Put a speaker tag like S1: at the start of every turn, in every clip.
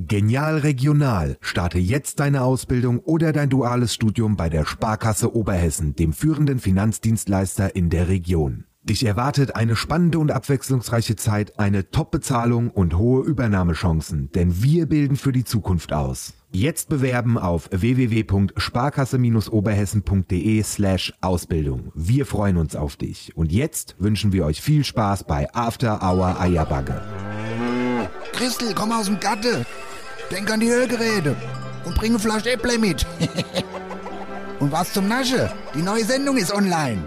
S1: Genial Regional. Starte jetzt deine Ausbildung oder dein duales Studium bei der Sparkasse Oberhessen, dem führenden Finanzdienstleister in der Region. Dich erwartet eine spannende und abwechslungsreiche Zeit, eine Top-Bezahlung und hohe Übernahmechancen, denn wir bilden für die Zukunft aus. Jetzt bewerben auf www.sparkasse-oberhessen.de slash Ausbildung. Wir freuen uns auf dich. Und jetzt wünschen wir euch viel Spaß bei After Hour Eierbagge.
S2: Christel, komm aus dem Gatte. Denk an die Ölgeräte. Und bring eine Flasche Äpple mit. und was zum Nasche? Die neue Sendung ist online.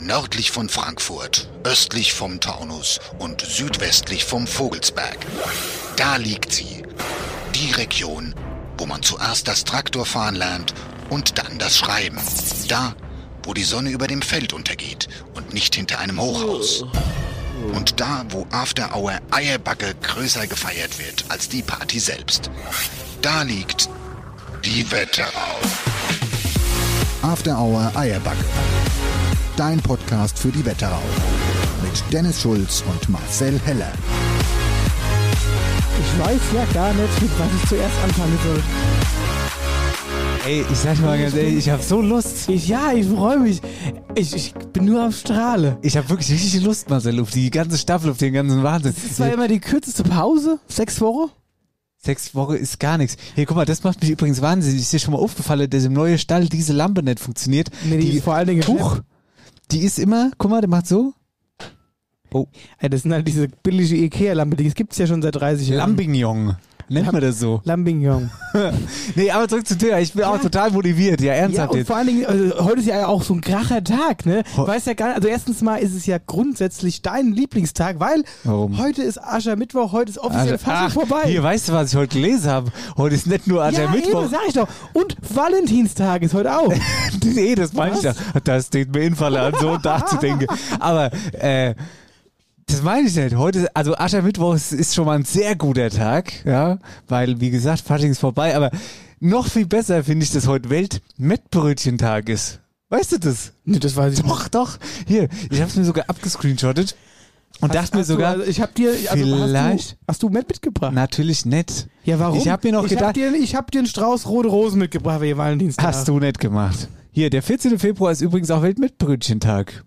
S3: Nördlich von Frankfurt, östlich vom Taunus und südwestlich vom Vogelsberg. Da liegt sie. Die Region, wo man zuerst das Traktorfahren lernt und dann das Schreiben. Da, wo die Sonne über dem Feld untergeht und nicht hinter einem Hochhaus. Und da, wo After Hour Eierbacke größer gefeiert wird als die Party selbst. Da liegt die Wetterau.
S2: After Hour Eierbacke. Dein Podcast für die Wetterau. Mit Dennis Schulz und Marcel Heller.
S4: Ich weiß ja gar nicht, mit was ich zuerst anfangen soll.
S5: Ey, ich sag mal ganz ehrlich, ich hab so Lust.
S4: Ich, ja, ich freue mich. Ich, ich bin nur am Strahle.
S5: Ich hab wirklich richtig Lust, Marcel, auf die ganze Staffel, auf den ganzen Wahnsinn.
S4: Das war immer die kürzeste Pause. Sechs Wochen.
S5: Sechs Wochen ist gar nichts. Hier, guck mal, das macht mich übrigens wahnsinnig. Ist dir schon mal aufgefallen, dass im neuen Stall diese Lampe nicht funktioniert?
S4: Nee, die, ist vor allen Dingen
S5: Huch, die ist immer, guck mal, der macht so.
S4: Oh. Ja, das sind halt diese billige Ikea-Lampe, die gibt's ja schon seit 30 Jahren.
S5: Lambignon. Nennt man das so?
S4: Lambignon.
S5: nee, aber zurück zu dir. Ich bin auch total motiviert. Ja,
S4: Ja,
S5: ernsthaft
S4: und
S5: jetzt.
S4: vor allen Dingen, also, heute ist ja auch so ein kracher Tag, ne?
S5: Ho-
S4: Weiß ja gar nicht, also erstens mal ist es ja grundsätzlich dein Lieblingstag, weil
S5: Warum?
S4: heute ist Aschermittwoch, heute ist offiziell Fasching vorbei.
S5: Hier, weißt du, was ich heute gelesen habe? Heute ist nicht nur
S4: ja,
S5: Aschermittwoch.
S4: eben, sag ich doch. Und Valentinstag ist heute auch.
S5: nee, das meine ich ja. Das steht mir Infalle an, so einen Tag zu denken. Aber, äh, das meine ich nicht. Heute, also Aschermittwoch ist, ist schon mal ein sehr guter Tag, ja, weil, wie gesagt, Fasching ist vorbei, aber noch viel besser finde ich, dass heute Welt-Mettbrötchentag ist. Weißt du das?
S4: nee, das weiß ich
S5: Doch, doch. Hier, ich habe es mir sogar abgescreenshottet und dachte mir
S4: Hast du-
S5: sogar,
S4: also ich habe dir, also
S5: vielleicht-
S4: hast du, hast du Met mitgebracht?
S5: natürlich nicht.
S4: ja, warum?
S5: Ich habe mir noch
S4: ich hab
S5: gedacht,
S4: dir, ich habe dir einen Strauß rote Rosen mitgebracht für ihr Valentinstag.
S5: Hast du nicht gemacht. Hier, der 14. Februar ist übrigens auch Weltmitbrötchentag.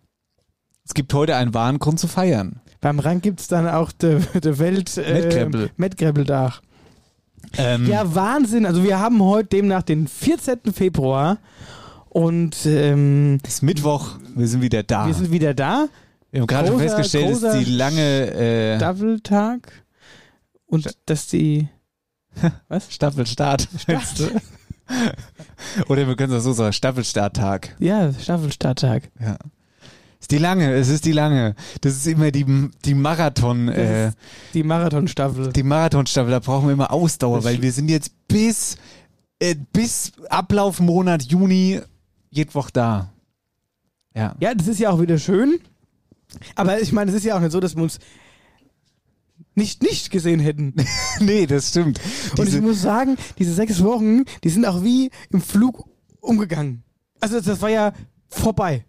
S5: Es gibt heute einen wahren Grund zu feiern.
S4: Beim Rang gibt's dann auch der de Welt äh. Mettkrempeltag.
S5: Ähm,
S4: Ja, Wahnsinn. Also wir haben heute demnach den 14. Februar und ähm,
S5: Es ist Mittwoch, wir sind wieder da.
S4: wir sind wieder da.
S5: Wir haben gerade
S4: großer,
S5: festgestellt, dass die lange äh,
S4: Staffeltag und dass die was?
S5: Staffelstart. Oder wir können es auch so sagen, Staffelstarttag.
S4: Ja, Staffelstarttag.
S5: Ja. Ist die lange, es ist die lange. Das ist immer die, die Marathon, äh,
S4: Die Marathonstaffel.
S5: die Marathonstaffel, da brauchen wir immer Ausdauer,
S4: Das
S5: weil wir sind jetzt bis, äh, bis Ablaufmonat Juni jede Woche da. Ja.
S4: Ja, das ist ja auch wieder schön. Aber ich meine, es ist ja auch nicht so, dass wir uns nicht nicht gesehen hätten.
S5: nee, das stimmt.
S4: Und
S5: Diese,
S4: ich muss sagen, diese sechs Wochen, die sind auch wie im Flug umgegangen. Also das war ja vorbei.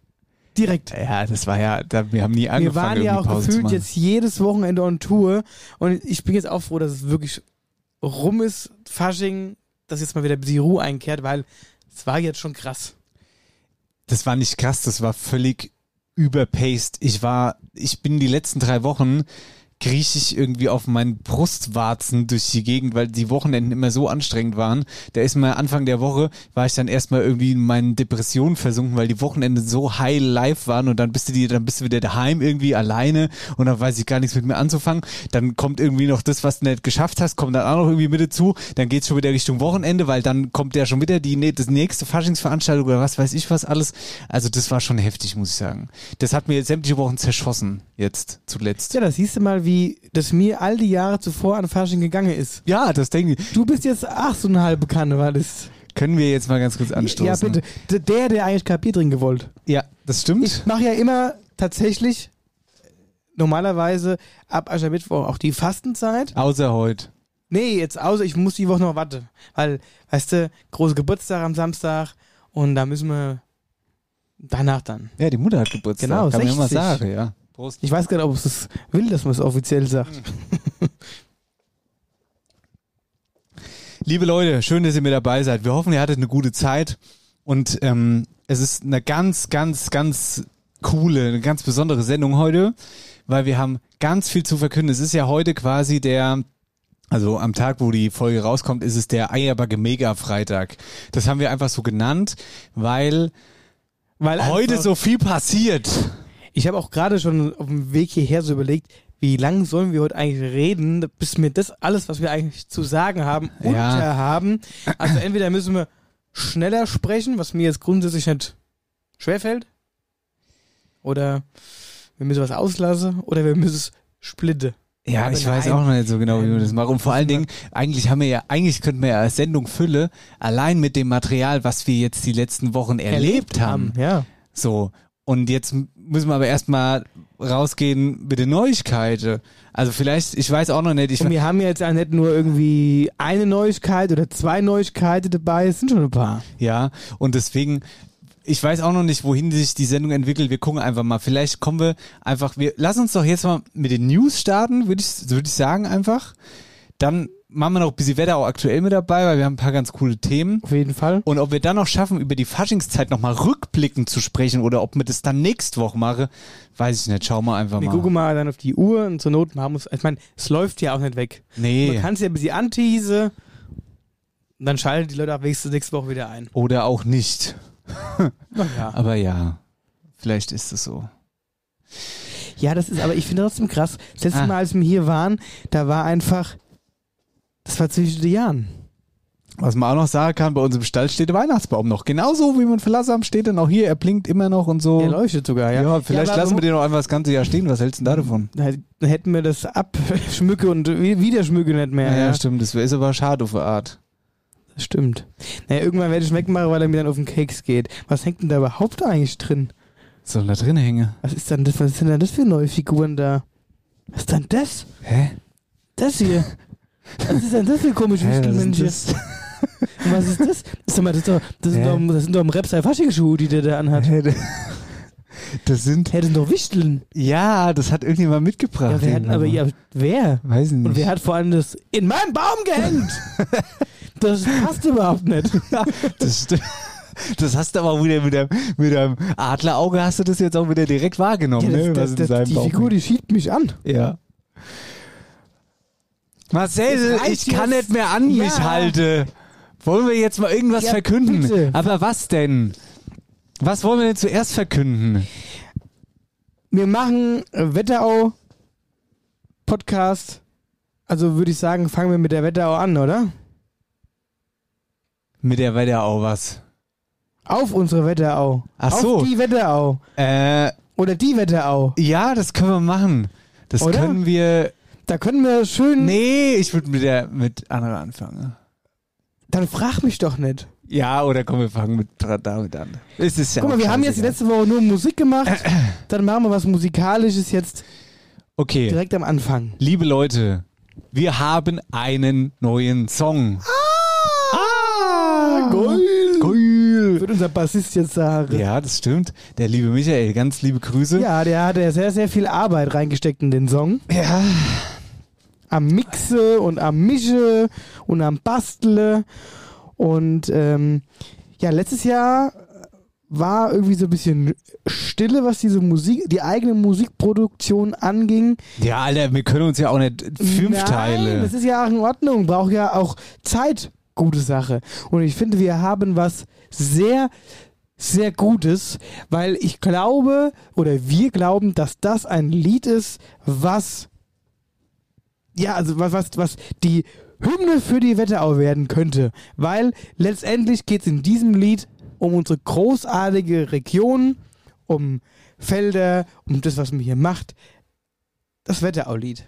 S4: Direkt.
S5: ja, das war ja, da, wir haben nie
S4: Wir
S5: angefangen,
S4: waren ja auch
S5: Pause
S4: gefühlt jetzt jedes Wochenende on Tour. Und ich bin jetzt auch froh, dass es wirklich rum ist, Fasching, dass jetzt mal wieder die Ruhe einkehrt, weil es war jetzt schon krass.
S5: Das war nicht krass, das war völlig überpaced. Ich war, ich bin die letzten drei Wochen kriech ich irgendwie auf meinen Brustwarzen durch die Gegend, weil die Wochenenden immer so anstrengend waren. Da ist mal Anfang der Woche, war ich dann erstmal irgendwie in meinen Depressionen versunken, weil die Wochenende so high life waren und dann bist du die, dann bist du wieder daheim irgendwie alleine und dann weiß ich gar nichts mit mir anzufangen. Dann kommt irgendwie noch das, was du nicht geschafft hast, kommt dann auch noch irgendwie mit dazu. Dann geht's schon wieder Richtung Wochenende, weil dann kommt ja schon wieder die das nächste Faschingsveranstaltung oder was weiß ich was alles. Also das war schon heftig, muss ich sagen. Das hat mir jetzt sämtliche Wochen zerschossen, jetzt zuletzt.
S4: Ja, da siehst du mal, wie das mir all die Jahre zuvor an Fasching gegangen ist.
S5: Ja, das denke ich.
S4: Du bist jetzt ach so eine halbe das.
S5: Können wir jetzt mal ganz kurz anstoßen?
S4: Ja, bitte. Der, der eigentlich kein Bier trinken gewollt.
S5: Ja, das stimmt.
S4: Ich mache ja immer tatsächlich normalerweise ab Aschermittwoch auch die Fastenzeit.
S5: Außer heute.
S4: Nee, jetzt außer ich muss die Woche noch warten. Weil, weißt du, große Geburtstag am Samstag und da müssen wir danach dann.
S5: Ja, die Mutter hat Geburtstag.
S4: Genau,
S5: Kann man ja mal
S4: 60.
S5: sagen, ja. Prost.
S4: Ich weiß gar nicht, ob es das will, dass man es offiziell sagt.
S5: Liebe Leute, schön, dass ihr mit dabei seid. Wir hoffen, ihr hattet eine gute Zeit und ähm, es ist eine ganz, ganz, ganz coole, eine ganz besondere Sendung heute, weil wir haben ganz viel zu verkünden. Es ist ja heute quasi der also am Tag, wo die Folge rauskommt, ist es der Eierbacke Mega Freitag. Das haben wir einfach so genannt, weil,
S4: Weil
S5: heute so viel passiert.
S4: Ich habe auch gerade schon auf dem Weg hierher so überlegt, wie lang sollen wir heute eigentlich reden, bis wir das alles, was wir eigentlich zu sagen haben,
S5: Ja.
S4: unterhaben. Also entweder müssen wir schneller sprechen, was mir jetzt grundsätzlich nicht schwerfällt, oder wir müssen was auslassen, oder wir müssen es splitten.
S5: Ja,
S4: Aber
S5: ich weiß auch noch nicht so genau, wie wir das machen. Und vor allen Dingen, eigentlich haben wir ja, eigentlich könnten wir ja als Sendung Fülle allein mit dem Material, was wir jetzt die letzten Wochen erlebt, haben.
S4: Ja.
S5: So. Und jetzt müssen wir aber erstmal rausgehen mit den Neuigkeiten. Also vielleicht, ich weiß auch noch nicht, ich
S4: Und wir haben jetzt ja nicht nur irgendwie eine Neuigkeit oder zwei Neuigkeiten dabei, es sind schon ein paar.
S5: Ja, und deswegen, ich weiß auch noch nicht, wohin sich die Sendung entwickelt. Wir gucken einfach mal. Vielleicht kommen wir einfach, wir lassen uns doch jetzt mal mit den News starten, würde ich, würde ich sagen einfach. Dann machen wir noch ein bisschen Wetter auch aktuell mit dabei, weil wir haben ein paar ganz coole Themen.
S4: Auf jeden Fall.
S5: Und ob wir dann noch schaffen, über die Faschingszeit nochmal rückblickend zu sprechen oder ob wir das dann nächste Woche machen, weiß ich nicht. Schauen wir einfach
S4: Wir
S5: mal.
S4: gucken mal dann auf die Uhr und zur Not machen wir es. Ich meine, es läuft ja auch nicht weg.
S5: Nee.
S4: Man kann es ja ein bisschen anteasen und dann schalten die Leute ab nächste, nächste Woche wieder ein.
S5: Oder auch nicht.
S4: Ja.
S5: Aber ja, vielleicht ist es so.
S4: ja, das ist, aber ich finde trotzdem krass. Das letzte
S5: Ah.
S4: Mal, als wir hier waren, da war einfach, das war zwischen den Jahren.
S5: Was man auch noch sagen kann, bei uns im Stall steht der Weihnachtsbaum noch. Genauso wie man verlassen haben, steht er noch hier, er blinkt immer noch und so.
S4: Er leuchtet sogar, ja.
S5: Ja, vielleicht
S4: aber
S5: lassen wir den noch einfach das ganze Jahr stehen. Was hältst du denn da davon?
S4: Dann hätten wir das abschmücke und wi- wieder schmücke nicht mehr.
S5: Ja,
S4: Ja,
S5: stimmt. Das ist aber schade auf eine Art.
S4: Das stimmt. Naja, irgendwann werde ich wegmachen, weil er mir dann auf den Keks geht. Was hängt denn da überhaupt eigentlich drin?
S5: Soll da drin hängen?
S4: Was ist denn das? Was sind denn das für neue Figuren da? Was ist denn das?
S5: Hä?
S4: Das hier. Was ist denn das für komische
S5: Hä, was ist
S4: Wichtelmännische?
S5: das?
S4: Und was ist das? Sag mal, das, ist doch, das, sind, doch, das sind doch im Repsei Faschingsschuhe, die der da anhat.
S5: Hä, Das sind.
S4: Hä, das sind doch Wichteln.
S5: Ja, das hat irgendjemand mitgebracht.
S4: Ja, wer hat, aber ja, wer?
S5: Weiß ich nicht.
S4: Und wer hat vor allem das in meinem Baum gehängt? das passt überhaupt nicht.
S5: das, sti- das hast du aber auch wieder mit deinem, mit deinem Adlerauge hast du das jetzt auch wieder direkt wahrgenommen,
S4: Ja,
S5: ne?
S4: das,
S5: was
S4: das, das, die Figur, die schiebt mich an.
S5: Ja. Marcel, ich kann
S4: jetzt.
S5: nicht mehr an
S4: Ja.
S5: mich halten. Wollen wir jetzt mal irgendwas
S4: Ja,
S5: verkünden?
S4: bitte.
S5: Aber was denn? Was wollen wir denn zuerst verkünden?
S4: Wir machen Wetterau Podcast. Also würde ich sagen, fangen wir mit der Wetterau an, oder?
S5: Mit der Wetterau was?
S4: Auf unsere Wetterau.
S5: Ach
S4: Auf
S5: so.
S4: die Wetterau.
S5: Äh,
S4: Oder die Wetterau.
S5: ja, das können wir machen. Das
S4: Oder?
S5: können wir.
S4: Da können wir schön.
S5: Nee, ich würde mit der mit Anna anfangen.
S4: Dann frag mich doch nicht.
S5: Ja, oder komm, wir fangen mit damit an. Es ist ja
S4: Guck mal, wir haben jetzt die letzte Woche nur Musik gemacht. Dann machen wir was Musikalisches jetzt
S5: Okay.
S4: direkt am Anfang.
S5: Liebe Leute, wir haben einen neuen Song. Ah!
S4: Geil.
S5: Geil!
S4: Wird unser Bassist jetzt sagen.
S5: Ja, das stimmt. Der liebe Michael, ganz liebe Grüße.
S4: Ja, der hat ja sehr, sehr viel Arbeit reingesteckt in den Song.
S5: Ja.
S4: Am Mixe und am Mische und am Bastle. Und ähm, ja, letztes Jahr war irgendwie so ein bisschen Stille, was diese Musik, die eigene Musikproduktion anging.
S5: Ja, Alter, wir können uns ja auch nicht fünf
S4: Nein,
S5: Teile.
S4: Das ist ja auch in Ordnung, braucht ja auch Zeit. Gute Sache. Und ich finde, wir haben was sehr, sehr Gutes, weil ich glaube oder wir glauben, dass das ein Lied ist, was ja, also was, was, was die Hymne für die Wetterau werden könnte. Weil letztendlich geht es in diesem Lied um unsere großartige Region, um Felder, um das, was man hier macht. Das Wetterau-Lied.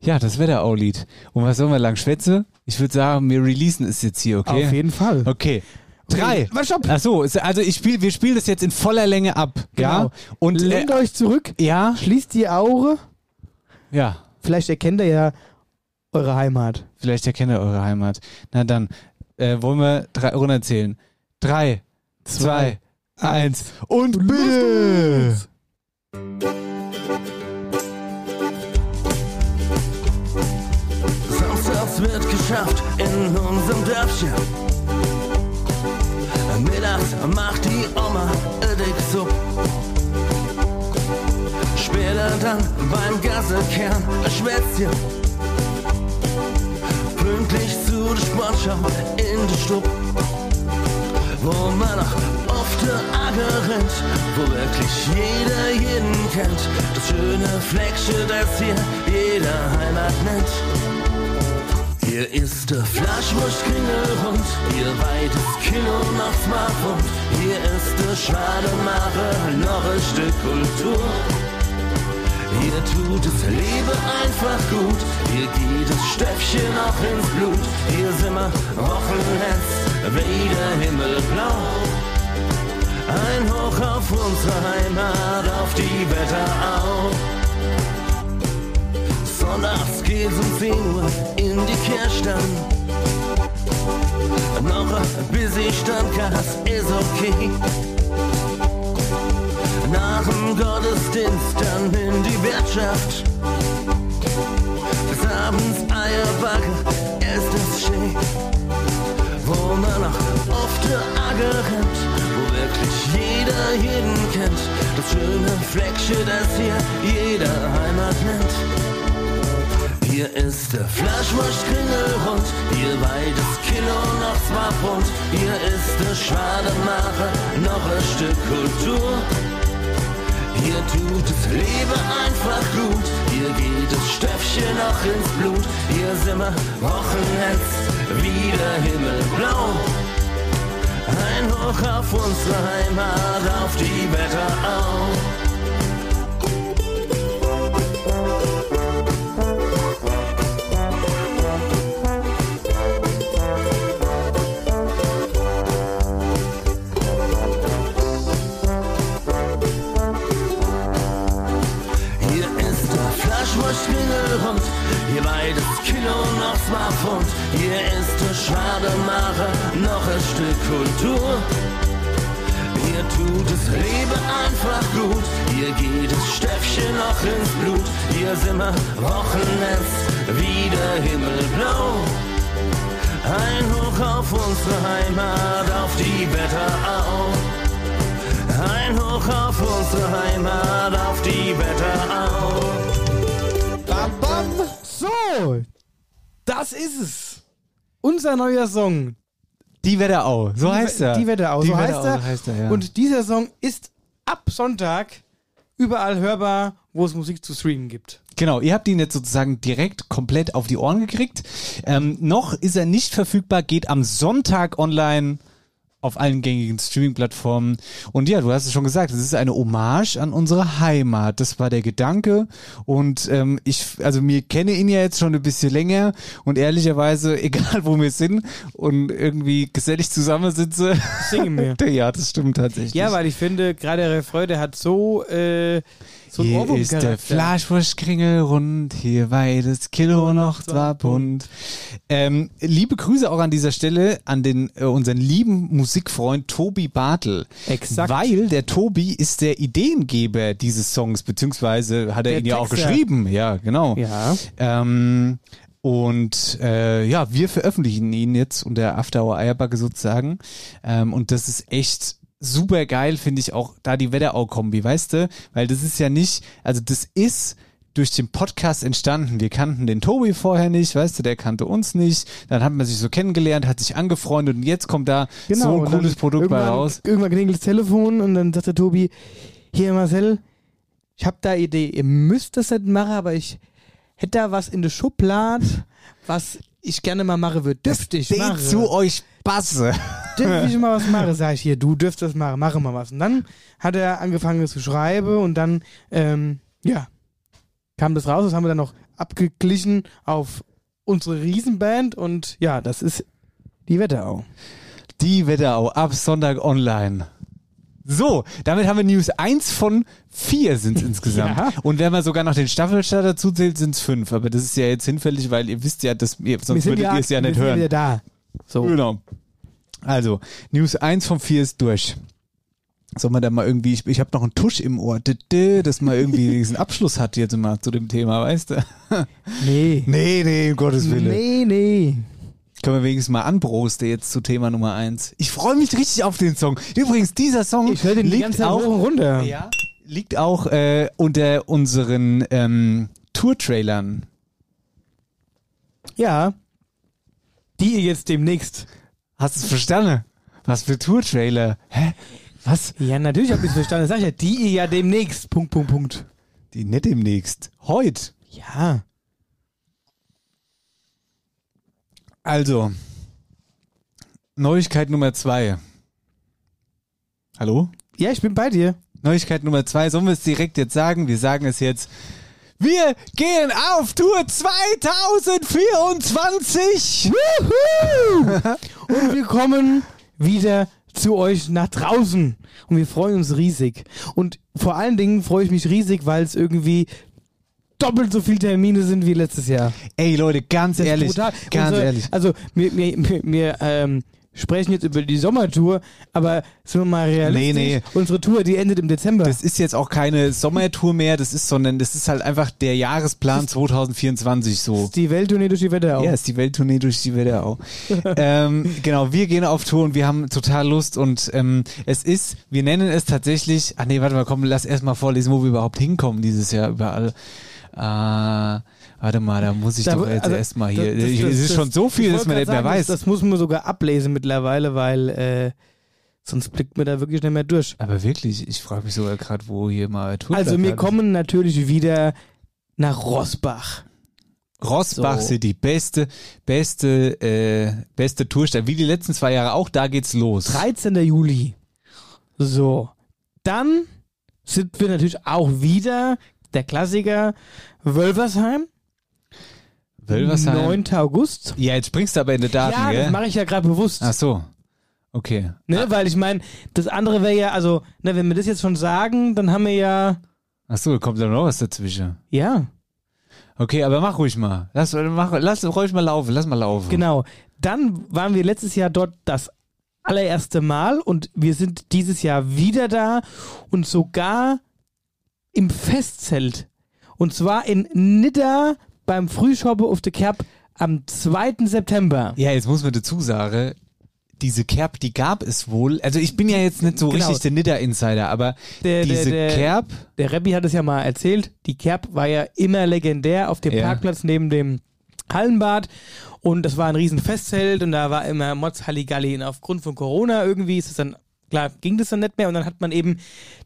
S5: Ja, das Wetterau-Lied. Und was sollen wir lang schwätze? Ich würde sagen, wir releasen es jetzt hier, okay?
S4: Auf jeden Fall.
S5: Okay. Drei.
S4: Was, stopp.
S5: Ach so, also ich spiel, wir spielen das jetzt in voller Länge ab, ja?
S4: Genau.
S5: Und äh,
S4: Lehnt euch zurück,
S5: ja,
S4: schließt die Augen.
S5: ja.
S4: Vielleicht erkennt ihr ja eure Heimat.
S5: Vielleicht erkennt ihr eure Heimat. Na dann, äh, wollen wir drei runterzählen. Drei, zwei, eins und bitte!
S6: South South wird Gemeinschaft in unserem Dörfchen. Mittags macht die Oma dick Supp. Später dann beim Gassekern ein Schwätzchen. Pünktlich zu der Sportschau in der Stub. Wo man noch oft der Acker rennt, wo wirklich jeder jeden kennt. Das schöne Fleckchen, das hier jeder Heimat nennt. Hier ist der Fleischwurstkringelhund, hier weites Kino noch Smartphone. Hier ist der Schwademacher, noch ein Stück Kultur. Hier tut es Leben einfach gut, geht das Stöpfchen auch ins Blut. Hier sind wir Wochenhetz, wieder himmelblau. Ein Hoch auf unsere Heimat, auf die Wetterau. Sonntags geht's um 10 Uhr in die Kirchstamm. Noch ein busy Stammgast ist okay. Nach dem Gottesdienst dann in die Wirtschaft. Abends Eierbacke ist es schön. Wo man noch oft der Acker rennt, wo wirklich jeder jeden kennt. Das schöne Fleckchen, das hier jeder Heimat nennt. Hier ist der Fleischwurstkringelhund, hier weites Kilo noch zwei Pfund. Hier ist der Schwademacher, noch ein Stück Kultur. Hier tut es Leben einfach gut, hier geht das Stöpfchen noch ins Blut. Hier sind wir Wochenhetz, wieder himmelblau. Ein Hoch auf unsere Heimat, auf die Wetterau. Kilo noch zwei. Hier ist der Schademacher, noch ein Stück Kultur. Hier tut es Leben einfach gut, hier geht das Stöpfchen noch ins Blut. Hier sind wir Wochenetz, wieder himmelblau. Ein Hoch auf unsere Heimat, auf die Wetterau. Ein Hoch auf unsere Heimat, auf die Wetterau.
S4: Bam, bam. So, das ist es. Unser neuer Song.
S5: Die Wetterau, so heißt er.
S4: Die Wetterau,
S5: Die
S4: so,
S5: Wetterau,
S4: heißt er.
S5: so heißt er, ja.
S4: Und dieser Song ist ab Sonntag überall hörbar, wo es Musik zu streamen gibt.
S5: Genau, ihr habt ihn jetzt sozusagen direkt komplett auf die Ohren gekriegt. Ähm, noch ist er nicht verfügbar, geht am Sonntag online auf allen gängigen Streaming-Plattformen. Und ja, du hast es schon gesagt, es ist eine Hommage an unsere Heimat. Das war der Gedanke. Und ähm, ich, also mir kenne ihn ja jetzt schon ein bisschen länger und ehrlicherweise, egal wo wir sind und irgendwie gesellig zusammensitze,
S4: Singen wir.
S5: ja, das stimmt tatsächlich.
S4: Ja, weil ich finde, gerade der Refrain, der hat so, äh, so einen
S5: Hier ist der. Fleischwurstkringel rund, hier weites Kilo noch zwar bunt. Ähm, liebe Grüße auch an dieser Stelle an den äh, unseren lieben Musikfreund Tobi Bartel.
S4: Exakt.
S5: Weil der Tobi ist der Ideengeber dieses Songs, beziehungsweise hat er
S4: Der
S5: ihn ja auch
S4: Texter.
S5: geschrieben. Ja, genau.
S4: Ja.
S5: Ähm, und äh, ja, wir veröffentlichen ihn jetzt unter After Hour Eierbacke sozusagen. Ähm, und das ist echt super geil, finde ich auch, da die Wetterau-Kombi, weißt du? Weil das ist ja nicht, also das ist durch den Podcast entstanden. Wir kannten den Tobi vorher nicht, weißt du, der kannte uns nicht. Dann hat man sich so kennengelernt, hat sich angefreundet und jetzt kommt da so ein
S4: Genau,
S5: cooles Produkt bei raus.
S4: Irgendwann klingelt das Telefon und dann sagt der Tobi, hier Marcel, ich hab da Idee, ihr müsst das nicht machen, aber ich hätte da was in der Schublade, was ich gerne mal machen würde. Dürfte ich
S5: Steht
S4: machen.
S5: zu euch Basse.
S4: Dürfte ich mal was machen? Sag ich hier, du dürft das machen, mache mal was. Und dann hat er angefangen zu schreiben und dann, ähm, ja, kam das raus, das haben wir dann noch abgeglichen auf unsere Riesenband und ja, das ist die Wetterau.
S5: Die Wetterau ab Sonntag online. So, damit haben wir News 1 von 4 sind insgesamt.
S4: Ja.
S5: Und wenn man sogar noch den Staffelstart dazu zählt, sind es 5. Aber das ist ja jetzt hinfällig, weil ihr wisst ja, dass ihr, sonst würdet ihr es ja
S4: wir
S5: nicht
S4: sind
S5: hören.
S4: wieder da. So.
S5: Genau. Also, News 1 von 4 ist durch. Soll man da mal irgendwie, ich, ich habe noch einen Tusch im Ohr, dass man irgendwie diesen Abschluss hat jetzt mal zu dem Thema, weißt du?
S4: Nee.
S5: Nee, nee, um Gottes Willen.
S4: Nee, nee.
S5: Können wir wenigstens mal anbrosten jetzt zu Thema Nummer eins. Ich freue mich richtig auf den Song. Übrigens, dieser Song
S4: Ich höre den die
S5: liegt
S4: ganze Zeit
S5: auch,
S4: runter.
S5: ja, liegt auch äh, unter unseren ähm, Tour-Trailern.
S4: Ja. Die ihr jetzt demnächst.
S5: Hast du es verstanden? Was für Tour-Trailer? Hä? Was?
S4: Ja, natürlich habe ich es verstanden. Das sag ich ja, die ihr ja demnächst. Punkt, Punkt, Punkt.
S5: Die nicht demnächst. Heute.
S4: Ja.
S5: Also, Neuigkeit Nummer zwei. Hallo?
S4: Ja, ich bin bei dir.
S5: Neuigkeit Nummer zwei. Sollen wir es direkt jetzt sagen? Wir sagen es jetzt. Wir gehen auf Tour 2024!
S4: Und wir kommen wieder zu euch nach draußen. Und wir freuen uns riesig. Und vor allen Dingen freue ich mich riesig, weil es irgendwie doppelt so viele Termine sind wie letztes Jahr.
S5: Ey Leute, ganz ehrlich,
S4: brutal.
S5: ganz
S4: Unsere-
S5: ehrlich.
S4: Also wir, wir, wir, wir ähm, sprechen jetzt über die Sommertour, aber sind wir mal realistisch.
S5: Nee, nee.
S4: Unsere Tour, die endet im Dezember.
S5: Das ist jetzt auch keine Sommertour mehr, das ist, sondern das ist halt einfach der Jahresplan 2024 so.
S4: die Welttournee durch die Wetterau.
S5: Ja, ist die Welttournee durch die Wetterau. ähm, genau, wir gehen auf Tour und wir haben total Lust und ähm, es ist, wir nennen es tatsächlich, ach nee, warte mal, komm, lass erst mal vorlesen, wo wir überhaupt hinkommen dieses Jahr überall. Äh, warte mal, da muss ich
S4: Da-
S5: doch jetzt
S4: also,
S5: erstmal hier,
S4: das- das-
S5: es ist
S4: das-
S5: schon so viel, dass man nicht mehr
S4: sagen,
S5: weiß.
S4: Das, das muss man sogar ablesen mittlerweile, weil äh, sonst blickt man da wirklich nicht mehr durch.
S5: Aber wirklich, ich frage mich sogar gerade, wo hier mal Tour
S4: Also wir kommen natürlich wieder nach Rosbach.
S5: Rossbach
S4: So.
S5: City, beste, beste, äh, beste Tourstadt, wie die letzten zwei Jahre auch, da geht's los.
S4: 13. Juli. So. Dann sind wir natürlich auch wieder der Klassiker Wölversheim.
S5: Wölversheim.
S4: 9. August.
S5: Ja, jetzt springst du aber in die Daten,
S4: ja, das
S5: gell?
S4: mache ich ja gerade bewusst.
S5: Ach so. Okay.
S4: Ne, weil ich meine, das andere wäre ja, also, ne, wenn wir das jetzt schon sagen, dann haben wir ja,
S5: Ach so, kommt da noch was dazwischen.
S4: ja,
S5: Okay, aber mach ruhig mal. Lass, mach, lass ruhig mal laufen, lass mal laufen.
S4: genau. Dann waren wir letztes Jahr dort das allererste Mal und wir sind dieses Jahr wieder da und sogar im Festzelt. Und zwar in Nidda beim Frühschoppe auf der Kerb am 2. September.
S5: Ja, jetzt muss man dazu sagen, diese Kerb, die gab es wohl. Also ich bin ja jetzt nicht so
S4: Genau.
S5: richtig der Nidder-Insider, aber
S4: Der- der-
S5: diese
S4: der-
S5: Kerb,
S4: Der Rebbi hat es ja mal erzählt, die Kerb war ja immer legendär auf dem
S5: Ja.
S4: Parkplatz neben dem Hallenbad und das war ein riesen Festzelt und da war immer Mods Halligalli und aufgrund von Corona irgendwie ist es dann, klar, ging das dann nicht mehr und dann hat man eben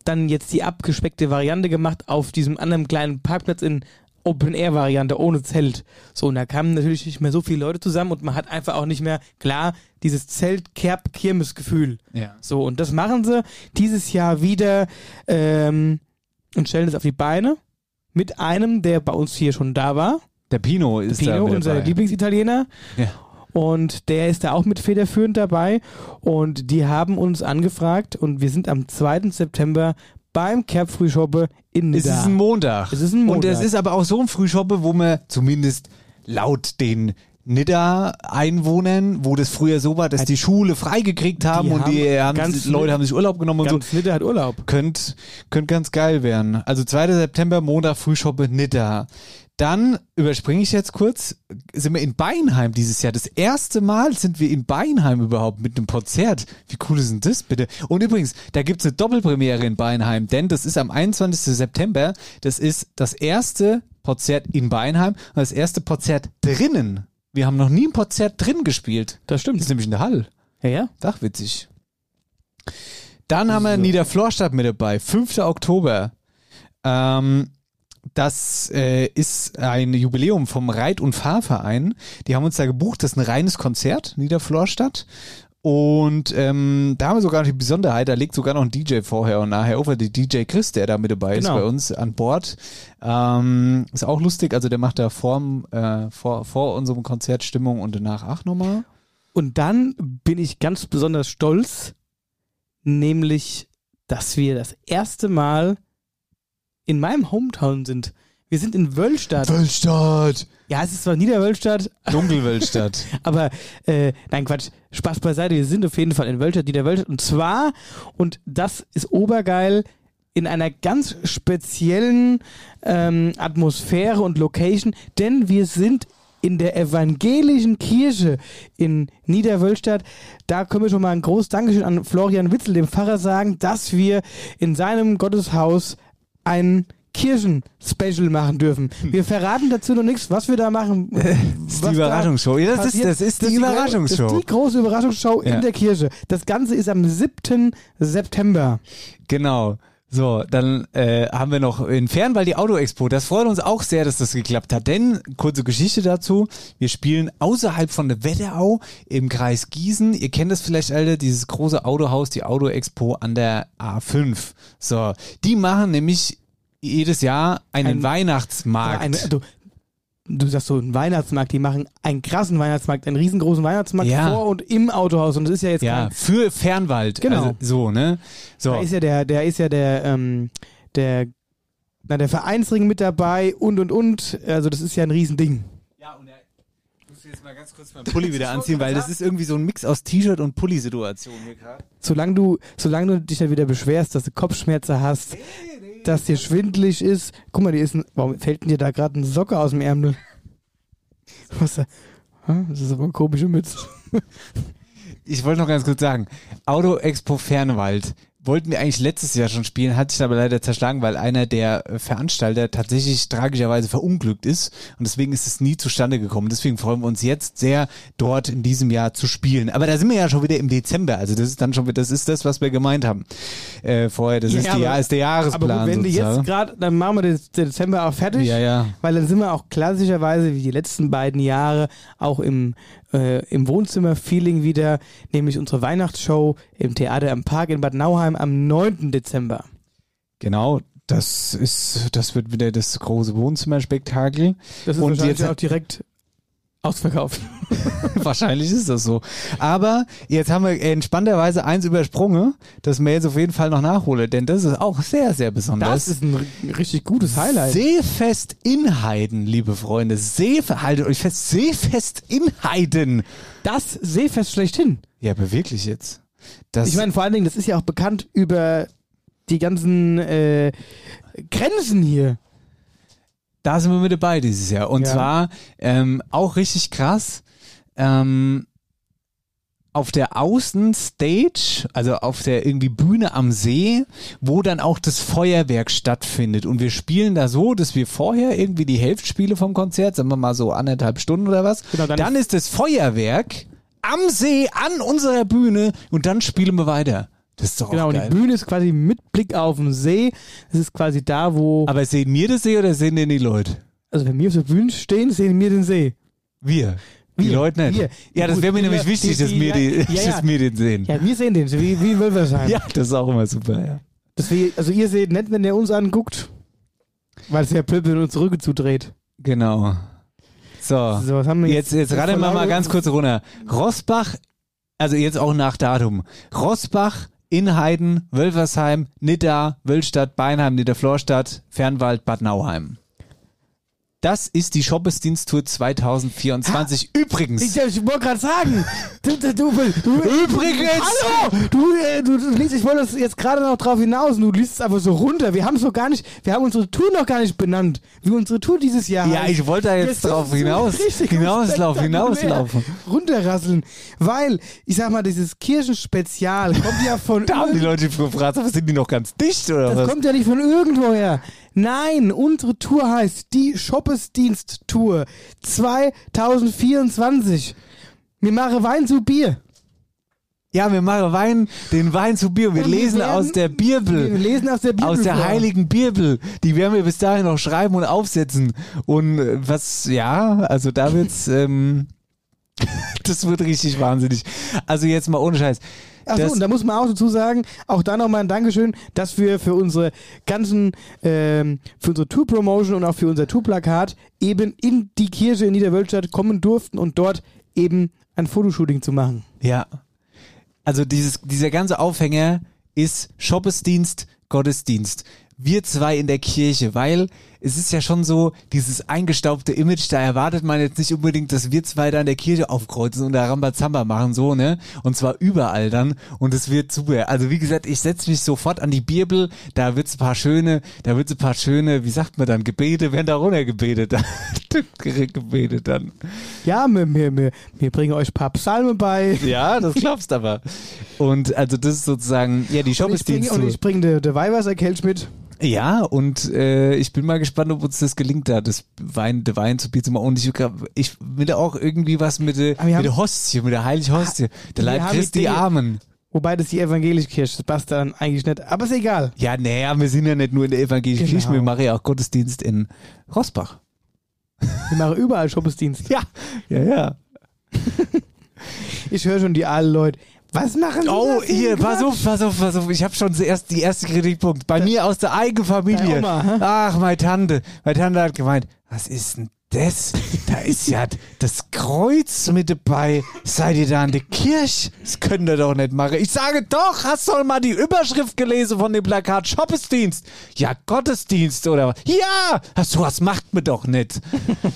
S4: dann jetzt die abgespeckte Variante gemacht auf diesem anderen kleinen Parkplatz in Open-Air-Variante ohne Zelt. So, und da kamen natürlich nicht mehr so viele Leute zusammen und man hat einfach auch nicht mehr, klar, dieses Zelt-Kerb-Kirmes-Gefühl.
S5: ja.
S4: So, und das machen sie dieses Jahr wieder ähm, und stellen es auf die Beine mit einem, der bei uns hier schon da war.
S5: der Pino ist da
S4: Pino,
S5: mit
S4: unser
S5: dabei.
S4: Lieblingsitaliener.
S5: Ja.
S4: Und der ist da auch mit federführend dabei. Und die haben uns angefragt und wir sind am 2. September beim Kerb Frühschoppe in
S5: Es
S4: Nidda.
S5: ist ein Montag.
S4: Es ist ein
S5: Und
S4: Montag.
S5: es ist aber auch so ein Frühschoppe, wo man zumindest laut den Nidda-Einwohnern, wo das früher so war, dass die Schule freigekriegt haben
S4: Die
S5: und die
S4: haben
S5: haben,
S4: ganz
S5: Leute haben sich Urlaub genommen und so.
S4: Ganz Nidda hat Urlaub.
S5: Könnt, könnt ganz geil werden. Also 2. September, Montag, Frühschoppe, Nidda. Dann überspringe ich jetzt kurz, sind wir in Beinheim dieses Jahr. Das erste Mal sind wir in Beinheim überhaupt mit einem Konzert. Wie cool ist denn das bitte? Und übrigens, da gibt's eine Doppelpremiere in Beinheim, denn das ist am 21. September. Das ist das erste Konzert in Beinheim und das erste Konzert drinnen. Wir haben noch nie ein Konzert drin gespielt.
S4: Das
S5: Das
S4: stimmt.
S5: ist nämlich in der Hall.
S4: Ja, ja.
S5: Ach, witzig. Dann haben wir Niederflorstadt mit dabei, 5. Oktober. Ähm, das äh, ist ein Jubiläum vom Reit- und Fahrverein. Die haben uns da gebucht. Das ist ein reines Konzert, Niederflorstadt. Und ähm, da haben wir sogar noch die Besonderheit, da legt sogar noch ein DJ vorher und nachher over, der DJ Chris, der da mit dabei ist
S4: Genau.
S5: bei uns an Bord. Ähm, ist auch lustig, also der macht da vor, äh, vor, vor unserem Konzert Stimmung und danach auch nochmal.
S4: Und dann bin ich ganz besonders stolz, nämlich, dass wir das erste Mal in meinem Hometown sind. Wir sind in Wöllstadt.
S5: Wölstadt!
S4: Ja, es ist zwar Niederwöllstadt,
S5: Dunkelwölstadt.
S4: aber äh, nein, Quatsch, Spaß beiseite. Wir sind auf jeden Fall in Wöllstadt, Niederwöllstadt. Und zwar, und das ist obergeil, in einer ganz speziellen ähm, Atmosphäre und Location, denn wir sind in der evangelischen Kirche in Niederwölstadt. Da können wir schon mal ein großes Dankeschön an Florian Witzel, dem Pfarrer, sagen, dass wir in seinem Gotteshaus ein Kirchen-Special machen dürfen. Wir verraten dazu noch nichts, was wir da machen.
S5: Das ist die Überraschungsshow. Ja, das ist, das ist die Überraschungsshow.
S4: Das ist die große Überraschungsshow
S5: Ja.
S4: in der Kirche. Das Ganze ist am 7. September.
S5: Genau. So, dann äh, haben wir noch in Fernwald die Auto-Expo. Das freut uns auch sehr, dass das geklappt hat. Denn, kurze Geschichte dazu, wir spielen außerhalb von der Wetterau im Kreis Gießen. Ihr kennt das vielleicht alle, dieses große Autohaus, die Auto-Expo an der A5. So, die machen nämlich jedes Jahr einen
S4: Ein-
S5: Weihnachtsmarkt.
S4: Ein, du, du sagst so, einen Weihnachtsmarkt. Die machen einen krassen Weihnachtsmarkt, einen riesengroßen Weihnachtsmarkt
S5: Ja.
S4: vor und im Autohaus. Und das ist ja jetzt
S5: ja,
S4: kein,
S5: für Fernwald.
S4: Genau.
S5: Also, so, ne? So.
S4: Da ist ja der, der ist ja der, ähm, der, na, der Vereinsring mit dabei und und und. Also das ist ja ein Riesending.
S5: Ja, und er jetzt mal ganz kurz meinen Pulli wieder anziehen, weil das ist irgendwie so ein Mix aus T-Shirt und Pulli-Situation hier gerade.
S4: Solange du, solange du dich dann wieder beschwerst, dass du Kopfschmerzen hast, dass dir schwindelig ist. Guck mal, die ist ein, warum fällt denn dir da gerade eine Socke aus dem Ärmel? Was da? Das ist aber eine komische Mütze.
S5: Ich wollte noch ganz kurz sagen, Auto Expo Fernwald wollten wir eigentlich letztes Jahr schon spielen, hat sich aber leider zerschlagen, weil einer der Veranstalter tatsächlich tragischerweise verunglückt ist und deswegen ist es nie zustande gekommen. Deswegen freuen wir uns jetzt sehr, dort in diesem Jahr zu spielen. Aber da sind wir ja schon wieder im Dezember, also das ist dann schon wieder, das ist das, was wir gemeint haben äh, vorher. Das
S4: Ja,
S5: ist, die,
S4: aber-
S5: ist der Jahresplan.
S4: Aber gut, wenn
S5: sozusagen.
S4: jetzt gerade, dann machen wir den Dezember auch fertig.
S5: Ja, ja.
S4: Weil dann sind wir auch klassischerweise wie die letzten beiden Jahre auch im, äh, im Wohnzimmer-Feeling wieder, nämlich unsere Weihnachtsshow im Theater am Park in Bad Nauheim am 9. Dezember.
S5: Genau, das ist, das wird wieder das große Wohnzimmerspektakel.
S4: Das ist
S5: Und
S4: wahrscheinlich
S5: jetzt-
S4: auch direkt ausverkauft.
S5: Wahrscheinlich ist das so. Aber jetzt haben wir entspannterweise eins übersprungen, das wir jetzt auf jeden Fall noch nachhole, denn das ist auch sehr, sehr besonders.
S4: Das ist ein ri- richtig gutes Highlight.
S5: Seefest in Heiden, liebe Freunde. Seefe haltet euch fest, Seefest in Heiden.
S4: Das Seefest schlechthin.
S5: Ja, aber wirklich jetzt. Das,
S4: Ich meine, vor allen Dingen, das ist ja auch bekannt über die ganzen äh, Grenzen hier.
S5: Da sind wir mit dabei dieses Jahr. Und
S4: Ja.
S5: zwar ähm, auch richtig krass. Ähm, auf der Außenstage, also auf der irgendwie Bühne am See, wo dann auch das Feuerwerk stattfindet. Und wir spielen da so, dass wir vorher irgendwie die Hälfte spiele vom Konzert, sagen wir mal so anderthalb Stunden oder was.
S4: Genau, dann
S5: dann ist das Feuerwerk am See, an unserer Bühne und dann spielen wir weiter. Das ist doch
S4: Genau,
S5: auch
S4: und
S5: geil.
S4: die Bühne ist quasi mit Blick auf den See. Das ist quasi da, wo.
S5: Aber sehen wir das See oder sehen den die Leute?
S4: also, wenn wir auf der Bühne stehen, sehen wir den See.
S5: Wir. Die
S4: Wir.
S5: Leute nicht.
S4: Wir.
S5: Ja, das wäre mir
S4: wir-
S5: nämlich wichtig,
S4: die-
S5: dass,
S4: die-
S5: wir die,
S4: ja, ja.
S5: dass wir den sehen.
S4: Ja, wir sehen den, wie, wie in Wölfersheim.
S5: Ja, das ist auch immer super, ja.
S4: Das wir, also, ihr seht nicht, wenn der uns anguckt, weil es ja Pöppel uns Rücken zudreht.
S5: Genau. So.
S4: So, was haben wir
S5: Jetzt, jetzt raten wir mal ganz kurz runter. Rossbach, also jetzt auch nach Datum. Rossbach, Inheiden, Wölfersheim, Nidda, Wölstadt, Beinheim, Niederflorstadt, Fernwald, Bad Nauheim. Das ist die Shoppesdiensttour 2024. Übrigens.
S4: Ich, ich wollte gerade sagen, du, du, du,
S5: Übrigens.
S4: Hallo! Du, äh, du, du liest, ich wollte das jetzt gerade noch drauf hinaus und du liest es einfach so runter. Wir haben es noch gar nicht, wir haben unsere Tour noch gar nicht benannt, wie unsere Tour dieses Jahr
S5: Ja, ich wollte da jetzt
S4: das
S5: drauf hinaus-
S4: richtig
S5: hinauslaufen, hinauslaufen.
S4: Runterrasseln. Weil, ich sag mal, dieses Kirchenspezial kommt ja von
S5: Da haben die Leute gefragt, aber sind die noch ganz dicht oder
S4: das
S5: was?
S4: kommt ja nicht von irgendwoher. Nein, unsere Tour heißt die Shoppesdienst-Tour 2024. Wir machen Wein zu Bier.
S5: Ja, wir machen Wein, den Wein zu Bier. Wir
S4: wir
S5: lesen
S4: werden-
S5: aus der
S4: Wir
S5: Bibel.
S4: lesen aus der Bibel.
S5: Aus der
S4: vor.
S5: heiligen Bibel. Die werden wir bis dahin noch schreiben und aufsetzen. Und äh, was, ja, also da wird's, ähm, das wird richtig wahnsinnig. Also jetzt mal ohne Scheiß.
S4: Achso, und da muss man auch dazu sagen, auch da nochmal ein Dankeschön, dass wir für unsere ganzen, ähm, für unsere Tour-Promotion und auch für unser Tour-Plakat eben in die Kirche in Niederwölstadt kommen durften und dort eben ein Fotoshooting zu machen.
S5: Ja. Also dieses, dieser ganze Aufhänger ist Shoppesdienst, Gottesdienst. Wir zwei in der Kirche, weil es ist ja schon so, dieses eingestaubte Image, da erwartet man jetzt nicht unbedingt, dass wir zwei da in der Kirche aufkreuzen und da Rambazamba machen, so, ne? Und zwar überall dann. Und es wird super. Also wie gesagt, ich setze mich sofort an die Bibel, da wird's ein paar schöne, da wird's ein paar schöne, wie sagt man dann, Gebete, werden da runter gebetet, gebetet dann.
S4: Ja, wir, wir, wir, wir bringen euch ein paar Psalme bei.
S5: Ja, das glaubst aber. Und also das ist sozusagen, ja, die Shop ist
S4: ich bringe, und ich bringe der, der Weihwasserkelch mit.
S5: Ja, und äh, ich bin mal gespannt, ob uns das gelingt, da das Wein, der Wein zu Bier zu machen. Und ich, ich will auch irgendwie was mit der,
S4: wir
S5: mit der
S4: haben-
S5: Hostie, mit der Heilig Hostie. Der Leib Christi
S4: Idee-
S5: Amen.
S4: Wobei das die evangelische Kirche, das passt dann eigentlich nicht. Aber ist egal.
S5: Ja, naja, wir sind ja nicht nur in der evangelischen
S4: Genau.
S5: Kirche, wir machen ja auch Gottesdienst in Rosbach.
S4: Wir machen überall Shoppesdienst.
S5: Ja, ja, ja.
S4: Ich höre schon die alten Leute. Was machen Sie
S5: Oh, hier, pass auf, pass auf, pass auf. Ich habe schon zuerst die erste Kritikpunkt. Bei mir aus der eigenen Familie.
S4: Oma?
S5: Ach, meine Tante. Meine Tante hat gemeint, was ist denn das? Da ist ja das Kreuz mit dabei. Seid ihr da in der Kirche? Das könnt ihr doch nicht machen. Ich sage doch, hast doch mal die Überschrift gelesen von dem Plakat Shoppesdienst. Ja, Gottesdienst oder was? Ja! Hast du was macht mir doch nicht.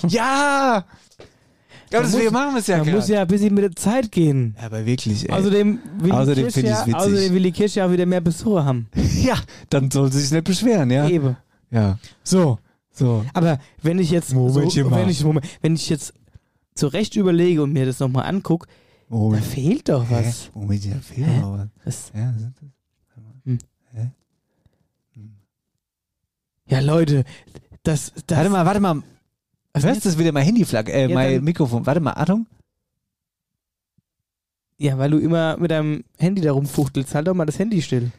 S5: ja! Ja,
S4: Man
S5: deswegen
S4: muss-
S5: machen wir es ja
S4: Man muss
S5: gerade.
S4: ja ein bisschen mit der Zeit gehen.
S5: Ja, aber wirklich, ey.
S4: Außerdem will,
S5: Außerdem
S4: die
S5: finde
S4: Kirche, ja,
S5: witzig.
S4: außerdem will die Kirche ja wieder mehr Besucher haben.
S5: Ja, dann soll sie sich nicht beschweren, ja.
S4: Eben.
S5: Ja. So, so.
S4: Aber wenn ich jetzt,
S5: Momentchen
S4: so,
S5: mal.
S4: wenn ich, Moment, wenn ich jetzt zurecht überlege und mir das nochmal angucke, da fehlt doch
S5: Hä?
S4: was.
S5: Moment, ja, fehlt
S4: Hä?
S5: noch was.
S4: was.
S5: Ja, sind das-
S4: Ja, Leute, das, das
S5: Warte mal, warte mal.
S4: Was
S5: du das wieder mein Handyflag, äh,
S4: Ja,
S5: mein
S4: dann-
S5: Mikrofon? Warte mal, Achtung.
S4: Ja, weil du immer mit deinem Handy da rumfuchtelst. Halt doch mal das Handy still.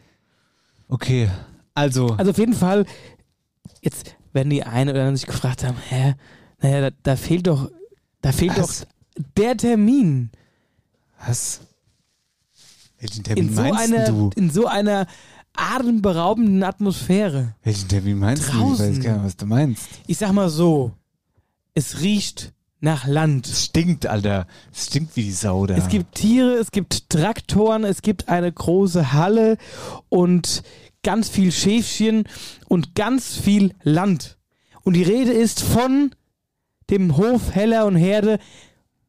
S5: Okay. Also,
S4: Also auf jeden Fall, jetzt werden die einen oder anderen sich gefragt haben, hä, naja, da, da fehlt doch, da fehlt
S5: Was?
S4: doch der Termin.
S5: was? Welchen Termin
S4: In so,
S5: meinst
S4: einer,
S5: du?
S4: in so einer atemberaubenden Atmosphäre.
S5: Welchen Termin meinst du? Ich
S4: Draußen.
S5: weiß gar nicht, was du meinst.
S4: Ich sag mal so, es riecht nach Land.
S5: Es stinkt, Alter. Es stinkt wie die Sau da.
S4: Es gibt Tiere, es gibt Traktoren, es gibt eine große Halle und ganz viel Schäfchen und ganz viel Land. Und die Rede ist von dem Hof Heller und Herde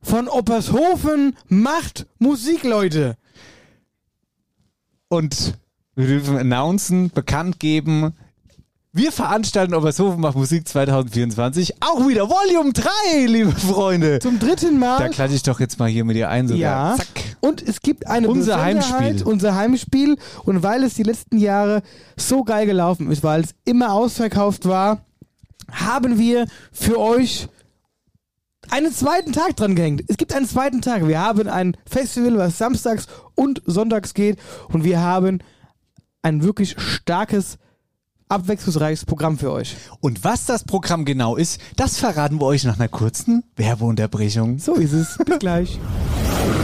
S4: von Oppershofen macht Musik, Leute.
S5: Und wir dürfen announcen, bekannt geben, wir veranstalten Obershofen macht Musik 2024 auch wieder Volume 3, liebe Freunde.
S4: Zum dritten
S5: Da
S4: Mal.
S5: klatsche ich doch jetzt mal hier mit dir ein. Sogar.
S4: Ja.
S5: Zack.
S4: Und es gibt eine
S5: Unser Heimspiel.
S4: unser Heimspiel. Und weil es die letzten Jahre so geil gelaufen ist, weil es immer ausverkauft war, haben wir für euch einen zweiten Tag dran gehängt. Es gibt einen zweiten Tag. Wir haben ein Festival, was samstags und sonntags geht. Und wir haben ein wirklich starkes, abwechslungsreiches Programm für euch.
S5: Und was das Programm genau ist, das verraten wir euch nach einer kurzen Werbeunterbrechung.
S4: So ist es. Bis gleich.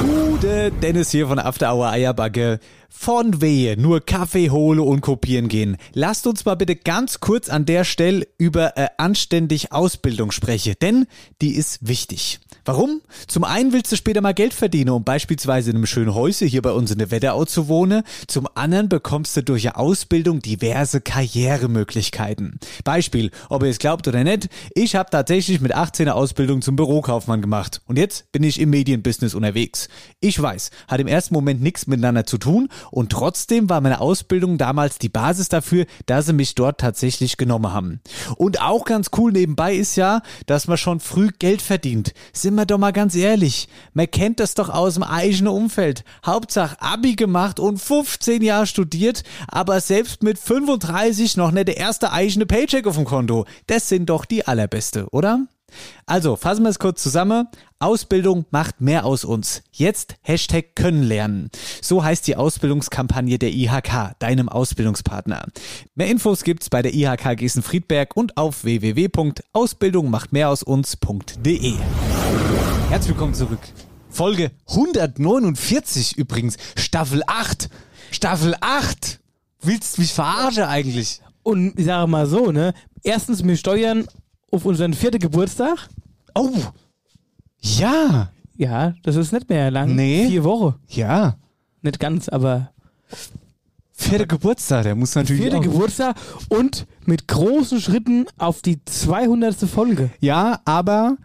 S5: Gute Dennis hier von After Hour Eierbacke. Von Wehe, nur Kaffee hole und kopieren gehen. Lasst uns mal bitte ganz kurz an der Stelle über äh, anständig Ausbildung sprechen, denn die ist wichtig. Warum? Zum einen willst du später mal Geld verdienen, um beispielsweise in einem schönen Häuschen hier bei uns in der Wetterau zu wohnen. Zum anderen bekommst du durch eine Ausbildung diverse Karrieremöglichkeiten. Beispiel, ob ihr es glaubt oder nicht, ich habe tatsächlich mit 18 eine Ausbildung zum Bürokaufmann gemacht und jetzt bin ich im Medienbusiness unterwegs. Ich weiß, hat im ersten Moment nichts miteinander zu tun und trotzdem war meine Ausbildung damals die Basis dafür, dass sie mich dort tatsächlich genommen haben. Und auch ganz cool nebenbei ist ja, dass man schon früh Geld verdient. Sind wir doch mal ganz ehrlich, man kennt das doch aus dem eigenen Umfeld. Hauptsache Abi gemacht und 15 Jahre studiert, aber selbst mit 35 noch nicht der erste eigene Paycheck auf dem Konto. Das sind doch die allerbeste, oder? Also, fassen wir es kurz zusammen. Ausbildung macht mehr aus uns. Jetzt Hashtag können lernen. So heißt die Ausbildungskampagne der IHK, deinem Ausbildungspartner. Mehr Infos gibt's bei der IHK Gießen-Friedberg und auf www.ausbildungmachtmehraus-uns.de. Herzlich willkommen zurück. Folge 149 übrigens. Staffel 8. Staffel 8. Willst du mich verarschen eigentlich?
S4: Und ich sage mal so, ne? Erstens, wir steuern auf unseren vierten Geburtstag.
S5: Oh. Ja.
S4: Ja, das ist nicht mehr lang.
S5: Nee.
S4: Vier Wochen.
S5: Ja.
S4: Nicht ganz, aber
S5: Vierter Geburtstag, der muss natürlich
S4: Vierter. Geburtstag und mit großen Schritten auf die 200. Folge.
S5: Ja, aber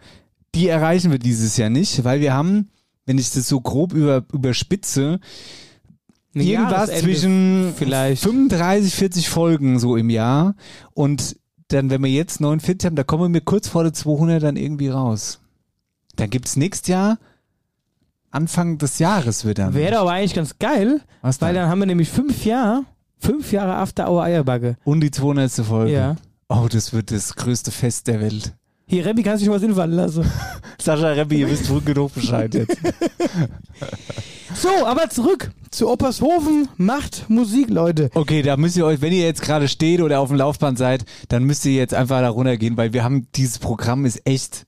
S5: die erreichen wir dieses Jahr nicht, weil wir haben, wenn ich das so grob über, überspitze, irgendwas zwischen
S4: vielleicht.
S5: 35, 40 Folgen so im Jahr und dann, wenn wir jetzt 49 haben, da kommen wir kurz vor der 200 dann irgendwie raus. Dann gibt's nächstes Jahr Anfang des Jahres wird dann.
S4: Wäre aber eigentlich ganz geil,
S5: Was
S4: weil
S5: dann?
S4: dann haben wir nämlich fünf Jahre, fünf Jahre After Our Eierbacke.
S5: Und die 200. Folge.
S4: Ja.
S5: Oh, das wird das größte Fest der Welt.
S4: Hier, Rebbi, kannst du dich mal was infallen lassen.
S5: Sascha Rebbi, ihr wisst wohl genug Bescheid jetzt.
S4: So, aber zurück zu Oppershofen macht Musik, Leute.
S5: Okay, da müsst ihr euch, wenn ihr jetzt gerade steht oder auf dem Laufband seid, dann müsst ihr jetzt einfach da runtergehen, weil wir haben, dieses Programm ist echt,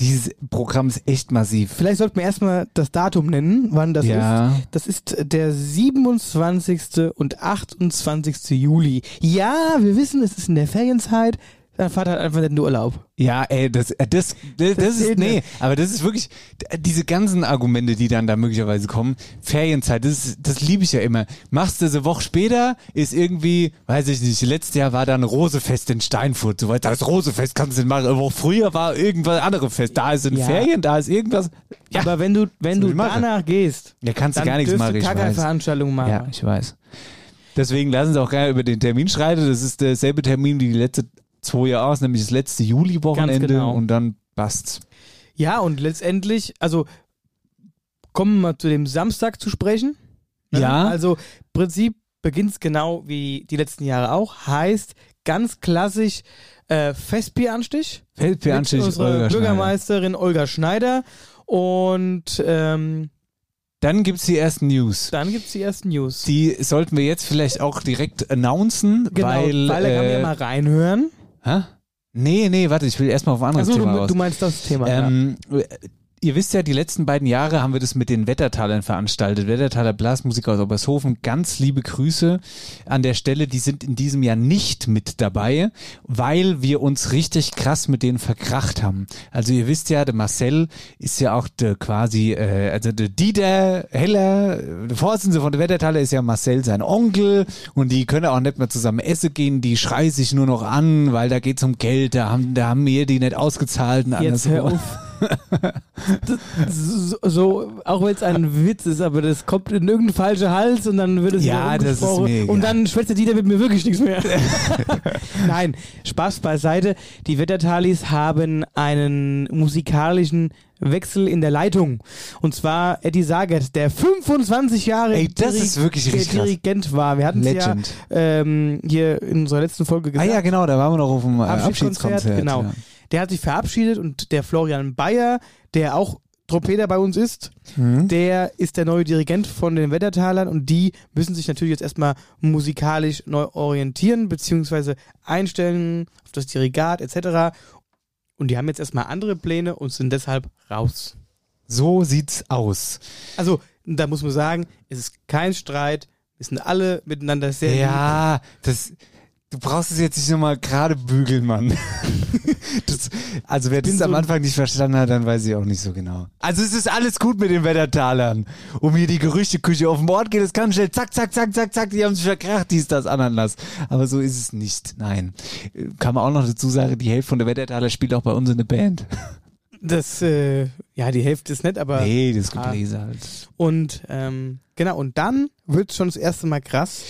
S5: dieses Programm ist echt massiv.
S4: Vielleicht sollten wir erstmal das Datum nennen, wann das
S5: Ja.
S4: ist. Das ist der 27. und 28. Juli. Ja, wir wissen, es ist in der Ferienzeit. Dann fahrt halt einfach den Urlaub.
S5: Ja, ey, das, äh, das, das, das ist, nee, aber das ist wirklich, diese ganzen Argumente, die dann da möglicherweise kommen, Ferienzeit, das, ist- das liebe ich ja immer. Machst du das eine Woche später, ist irgendwie, weiß ich nicht, letztes Jahr war dann Rosefest in Steinfurt, so weit, das Rosefest kannst du nicht machen, eine Woche früher war irgendwas anderes Fest, da ist ein
S4: Ja.
S5: Ferien, da ist irgendwas, ja,
S4: Aber wenn du, wenn du danach gehst,
S5: ja kannst du
S4: dann
S5: gar nichts machen,
S4: du
S5: ich weiß.
S4: Veranstaltung machen.
S5: Ja, ich weiß. Deswegen lassen Sie auch gerne über den Termin schreiten. Das ist derselbe Termin wie die letzte zwei Jahre aus, nämlich das letzte Juli-Wochenende
S4: genau.
S5: und dann passt's.
S4: Ja, und letztendlich, also kommen wir mal zu dem Samstag zu sprechen. Ne?
S5: Ja.
S4: Also im Prinzip beginnt es genau wie die letzten Jahre auch. Heißt ganz klassisch äh, Festbieranstich.
S5: Feldbeanstich,
S4: mit unserer
S5: Olga Schneider.
S4: Bürgermeisterin Olga Schneider. Und ähm,
S5: Dann gibt's die ersten News.
S4: dann gibt's die ersten News.
S5: Die sollten wir jetzt vielleicht auch direkt announcen,
S4: genau,
S5: weil.
S4: weil da kann man ja mal reinhören.
S5: Hä? Nee, nee, warte, ich will erstmal auf ein anderes
S4: Also
S5: Thema
S4: du,
S5: raus.
S4: du meinst das Thema. ja.
S5: Ihr wisst ja, die letzten beiden Jahre haben wir das mit den Wettertalern veranstaltet. Wettertaler Blasmusik aus Obershofen, ganz liebe Grüße an der Stelle. Die sind in diesem Jahr nicht mit dabei, weil wir uns richtig krass mit denen verkracht haben. Also ihr wisst ja, der Marcel ist ja auch der quasi, äh, also der Dieter Heller, der Vorsitzende von der Wettertaler ist ja Marcel sein Onkel und die können auch nicht mehr zusammen essen gehen. Die schreien sich nur noch an, weil da geht's um Geld. Da haben, da haben wir die nicht ausgezahlt und alles.
S4: Jetzt hör auf. so, so, auch wenn es ein Witz ist, aber das kommt in irgendeinen falschen Hals und dann wird es
S5: Ja, das ist egal.
S4: und dann schwätzt der Dieter mit mir wirklich nichts mehr. Nein, Spaß beiseite. Die Wettertalis haben einen musikalischen Wechsel in der Leitung. Und zwar Eddie Sagert, der 25 Jahre
S5: Ey, das
S4: Diri-
S5: ist wirklich
S4: der
S5: richtig krass.
S4: Dirigent war. Wir hatten es ja ähm, hier in unserer letzten Folge
S5: Ah
S4: gesagt.
S5: ja, genau, da waren wir noch auf dem
S4: Abschiedskonzert,
S5: Abschiedskonzert.
S4: genau.
S5: Ja.
S4: Der hat sich verabschiedet und der Florian Bayer, der auch Trompeter bei uns ist,
S5: Mhm.
S4: der ist der neue Dirigent von den Wettertalern und die müssen sich natürlich jetzt erstmal musikalisch neu orientieren beziehungsweise einstellen auf das Dirigat etc. Und die haben jetzt erstmal andere Pläne und sind deshalb raus.
S5: So sieht's aus.
S4: Also, da muss man sagen, es ist kein Streit, wir sind alle miteinander sehr lieb.
S5: Ja, das. Du brauchst es jetzt nicht nochmal gerade bügeln, Mann. Das, also wer das am Anfang nicht verstanden hat, dann weiß ich auch nicht so genau. Also es ist alles gut mit den Wettertalern. Um hier die Gerüchteküche auf dem Ort geht es ganz schnell. Zack, zack, zack, zack, zack. Die haben sich verkracht, dies, das, Ananas. Aber so ist es nicht. Nein. Kann man auch noch dazu sagen, die Hälfte von der Wettertaler spielt auch bei uns in der Band.
S4: Das, äh, ja, die Hälfte ist nett, aber.
S5: Nee, das
S4: Ah.
S5: Gebläse halt.
S4: Und ähm, genau, und dann wird schon das erste Mal krass.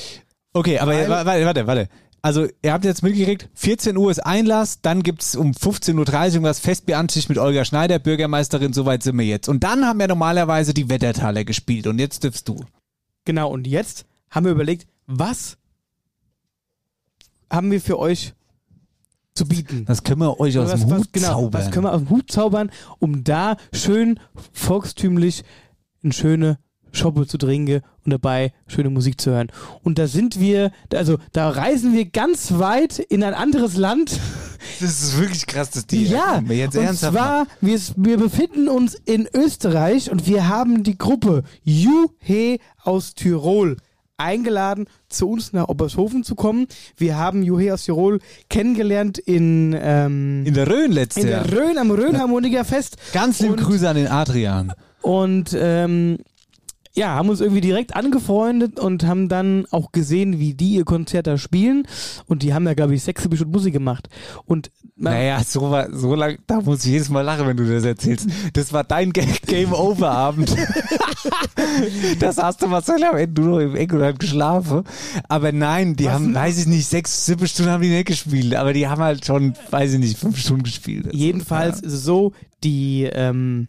S5: Okay, aber warte, warte, warte. Also, ihr habt jetzt mitgekriegt, 14 Uhr ist Einlass, dann gibt's um 15.30 Uhr irgendwas Festbeansicht mit Olga Schneider, Bürgermeisterin, soweit sind wir jetzt. Und dann haben wir normalerweise die Wettertaler gespielt und jetzt dürfst du.
S4: Genau, und jetzt haben wir überlegt, was haben wir für euch zu bieten?
S5: Das können wir euch aus
S4: was,
S5: dem
S4: was,
S5: Hut
S4: genau,
S5: zaubern.
S4: was können wir aus dem Hut zaubern, um da schön volkstümlich eine schöne Schoppe zu trinken und dabei schöne Musik zu hören. Und da sind wir, also da reisen wir ganz weit in ein anderes Land.
S5: das ist wirklich krass, dass die
S4: Ja,
S5: wir jetzt
S4: und
S5: ernsthaft
S4: zwar, wir, wir befinden uns in Österreich und wir haben die Gruppe Juhe aus Tirol eingeladen, zu uns nach Obershofen zu kommen. Wir haben Juhe aus Tirol kennengelernt in, ähm,
S5: in der Rhön letztes
S4: in
S5: Jahr.
S4: der Rhön am Rhönharmonikerfest.
S5: Ganz liebe
S4: und-
S5: Grüße an den Adrian.
S4: Und ähm, ja, haben uns irgendwie direkt angefreundet und haben dann auch gesehen, wie die ihr Konzert da spielen. Und die haben ja, glaube ich, sechs Stunden Musik gemacht. Und man,
S5: Naja, so, war, so lang, da muss ich jedes Mal lachen, wenn du das erzählst. Das war dein Ga- Game-Over-Abend. das hast du Marcel am Ende nur noch im Eck und hat geschlafen. Aber nein, die haben, weiß ich nicht, sechs, sieben Stunden haben die nicht gespielt. Aber die haben halt schon, weiß ich nicht, fünf Stunden gespielt. Also,
S4: jedenfalls ist es so, die ähm,